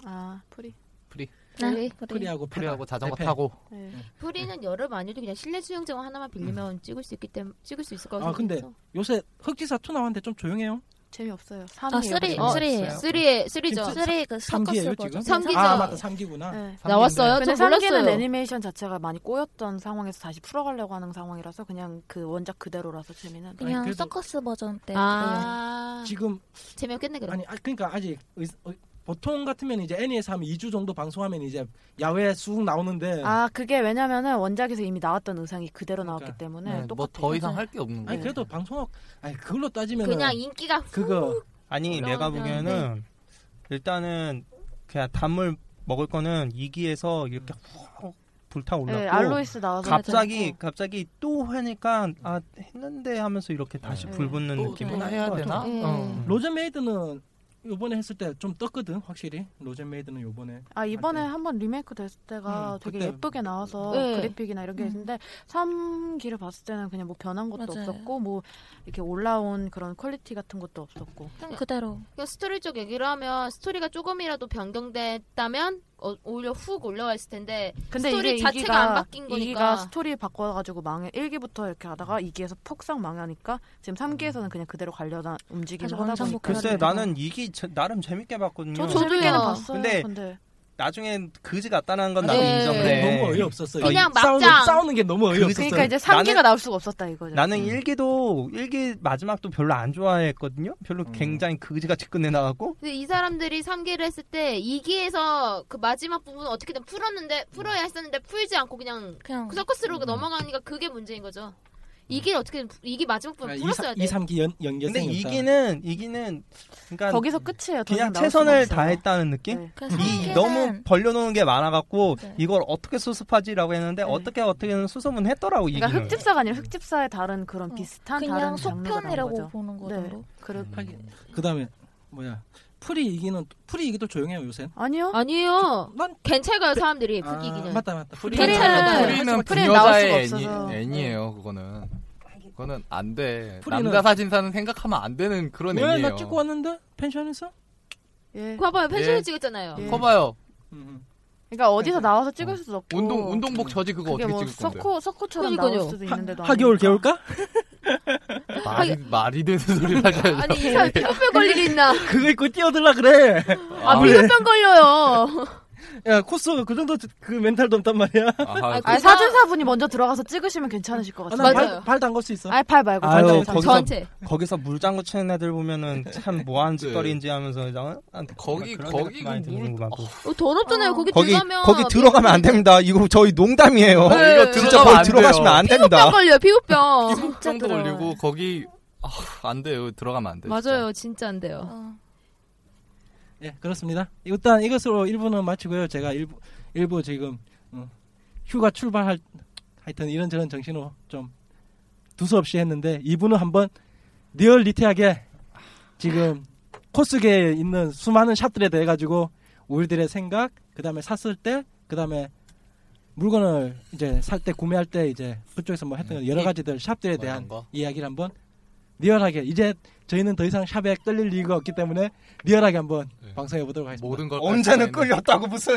아 Free. Free 네, Free. Free하고 Free하고 자전거 대패. 타고 네. Free는 여름 아니어도 그냥 실내 수영장 하나만 빌리면 찍을 수 있기 때문에 찍을 수 있을 것아 같아서. 근데 요새 흑집사 2 나왔는데 좀 조용해요. 재미없어요. 아, three, 어, 쓰리예요. 쓰리에 three죠. 진짜? Three 그 삼기예요, 서커스 지금? 버전. 삼기죠. 아 맞다 3기구나. 네. 나왔어요? 근데 저 몰랐어요. 애니메이션 자체가 많이 꼬였던 상황에서 다시 풀어가려고 하는 상황이라서 그냥 그 원작 그대로라서 재미는. 그냥 그래도- 서커스 버전 때. 아 지금 재미없겠네 그럼. 아니 아, 그러니까 아직 의- 어, 보통 같으면 이제 애니에서 하면 2주 정도 방송하면 이제 야외 쑥 나오는데 아 그게 왜냐면은 원작에서 이미 나왔던 의상이 그대로 나왔기 그러니까. 때문에 네. 뭐더 이상 할 게 없는 아니 거예요. 그래도 방송학 아니 그걸로 따지면 그냥 인기가 그거 아니 내가 보기에는 일단은 그냥 단물 먹을 거는 2기에서 이렇게 훅 불타 올랐고 네, 알로이스 나와서 갑자기. 갑자기 또 하니까 아 했는데 하면서 이렇게 다시 네. 불 붙는 또, 느낌. 또 해야 되나? 네. 어. 로젠메이든은 요번에 했을 때 좀 떴거든 확실히 로젠 메이든은 요번에 아 이번에. 한번 리메이크 됐을 때가 음, 되게 그때- 예쁘게 나와서 네. 그래픽이나 이런 게 음. 있는데 3기를 봤을 때는 그냥 뭐 변한 것도 맞아요. 없었고 뭐 이렇게 올라온 그런 퀄리티 같은 것도 없었고 그냥 그대로. 그냥 스토리 쪽 얘기를 하면 스토리가 조금이라도 변경됐다면 어, 오히려 훅 올라와 있을 텐데 근데 스토리 이게 자체가 이기가, 안 바뀐 거니까. 이기가 스토리 바꿔가지고 망해 1기부터 이렇게 하다가 2기에서 폭삭 망하니까 지금 3기에서는 그냥 그대로 움직임을 다시 하다 보니까 글쎄. 나는 2기 제- 나름 재밌게 봤거든요. 저도 저도요. 재밌게는 봤어요 근데 근데, 나중엔 그지 같다는 건 나도 네. 인정해. 너무 어이없었어요 그냥 싸우는, 막장. 싸우는 게 너무 어이없었어요 그러니까 이제 3기가 나는- 나올 수가 없었다 이거죠 나는 음. 1기도 1기 마지막도 별로 안 좋아했거든요. 별로 음. 굉장히 그지같이 끝내 근데 이 사람들이 3기를 했을 때 2기에서 그 마지막 부분 어떻게든 풀었는데 풀어야 했었는데 풀지 않고 그냥 그냥 그 서커스로 넘어가니까 그게 문제인 거죠. 2기 어떻게든 2기 마지막 부분 풀었어야 돼. 2, 3기 연, 근데 없다 2기는 2기는 그러니까 거기서 끝이에요 더 그냥 최선을. 다했다는 느낌? 네. 이 너무 벌려놓은 게 많아갖고 네. 이걸 어떻게 수습하지라고 했는데 네. 어떻게 어떻게는 수습은 했더라고 그러니까 이기는. 흑집사가 아니라 흑집사의 다른 그런 어, 비슷한 그냥 다른 속편이라고. 보는 거 네. 정도. 그래 그 다음에 뭐야 Free 이기는 Free 이기도 조용해요 요새 아니요 아니요. 난 괜찮아요 사람들이 아, 풀기기는. 맞다 맞다 프리는- 프리는 수가 애니. 애니예요 그거는. 그거는 안 돼. 프리는- 남자 사진사는 생각하면 안 되는 그런 왜 애니예요. 나 찍고 왔는데 펜션에서 예. 봐봐요 펜션에 예. 찍었잖아요. 예. 커봐요. 음. 그러니까 어디서 나와서 찍을 수도 없고 운동 운동복 저지 그거 어떻게 뭐 찍을 건데? 서코 서코처럼 그러니까요. 나올 수도 있는데도 하겨울 아니니까. 겨울까? 말이 말이 되는 소리를 하셔야죠. 아니 이 사람 피부병 걸릴 일 있나? 그거 입고 뛰어들라 그래 아 아, 피부병 걸려요. 야 코스가 그 정도 그 멘탈도 없단 말이야 아하, 아니 사진사분이 먼저 들어가서 찍으시면 괜찮으실 것 아, 같아요. 난 맞아요. 발, 발 담글 수 있어 아니 팔 말고 아유, 발전 거기서- 전체. 거기서 물장구 치는 애들 보면은 참 뭐하는 네. 짓거리인지 하면서 나- 아, 거기- 그런 거기 그 드는 물- 거 같고. 어, 더럽잖아요. 거기, 거기 들어가면 거기 들어가면 안 됩니다. 이거 저희 농담이에요. 네. 이거 진짜 거기 안 들어가시면 돼요. 안 피부병 됩니다. 걸려 피부병. 피부병도. 걸리고 거기 아, 안 돼요. 들어가면 안 돼. 맞아요. 진짜 안 돼요. 어. 예 그렇습니다. 일단 이것으로 1부는 마치고요. 제가 일부 일부 지금 어, 휴가 출발할 하여튼 이런저런 정신으로 좀 두서없이 했는데 2부는 한번 리얼리티하게 지금 코스계에 있는 수많은 샵들에 대해 가지고 우리들의 생각 그 다음에 샀을 때 그 다음에 물건을 이제 살 때 구매할 때 이제 그쪽에서 뭐 했던 여러 가지들 샵들에 뭐 대한. 이야기를 한번 리얼하게 이제 저희는 더 이상 샵에 끌릴 이유가 없기 때문에 리얼하게 한번 네. 방송해 보도록 하겠습니다. 모든 걸 언제는 끌렸다고 무슨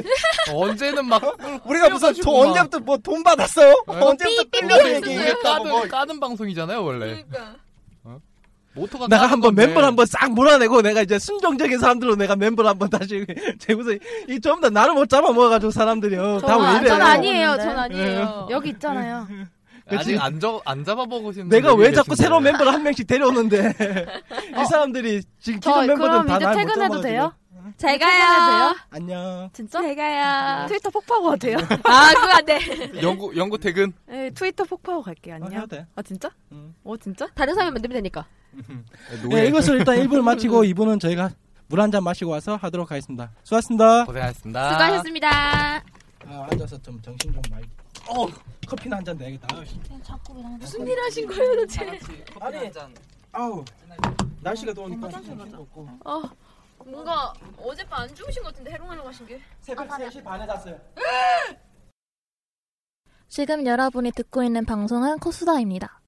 어, 언제는 막 우리가 무슨 막- 언제부터 뭐 돈 받았어요? 네. 언제부터 끌려서 이게 얘기했다고 까는 뭐 까는 방송이잖아요 원래. 그러니까. 모토가 내가 한번 건데. 멤버를 한번 싹 몰아내고 내가 이제 순종적인 사람들로 내가 멤버를 한번 다시 재구서 이 전부 다 나를 못 잡아 먹어가지고 사람들이요 다왜 이래? 전 아니에요. 전 아니에요. 여기 있잖아요. 아직 안, 적, 안 잡아보시는 내가 왜 자꾸 계신데. 새로운 멤버를 한 명씩 데려오는데 이 사람들이 지금 저 기존 멤버들 그럼 다 이제 날못 퇴근해도 잡아가지고. 돼요? 잘 퇴근해도 돼요? 가요. 안녕. 진짜? 잘 가요. 트위터 폭파하고 가도 돼요? 아, 그거 안 돼. 영구, 영구 퇴근? 네, 트위터 폭파하고 갈게요. 안녕. 해도 돼. 아 진짜? 응. 어 진짜? 다른 사람 만들면 되니까. 네, 이것을 일단 1부를 마치고 2부는 저희가 물 한 잔 마시고 와서 하도록 하겠습니다. 수고하셨습니다. 고생하셨습니다. 수고하셨습니다. 아, 앉아서 좀 정신 좀 많이. 어, 커피나 한잔 내야겠다. 아우, 씨. 무슨 일 하신 거예요, 도대체? 아니, 아우, 날씨가 더우니까. 어, 뭔가 어젯밤 안 주무신 것 같은데 해롱하려고 하신 게. 새벽 3시 반에 잤어요. 지금 여러분이 듣고 있는 방송은 코스다입니다.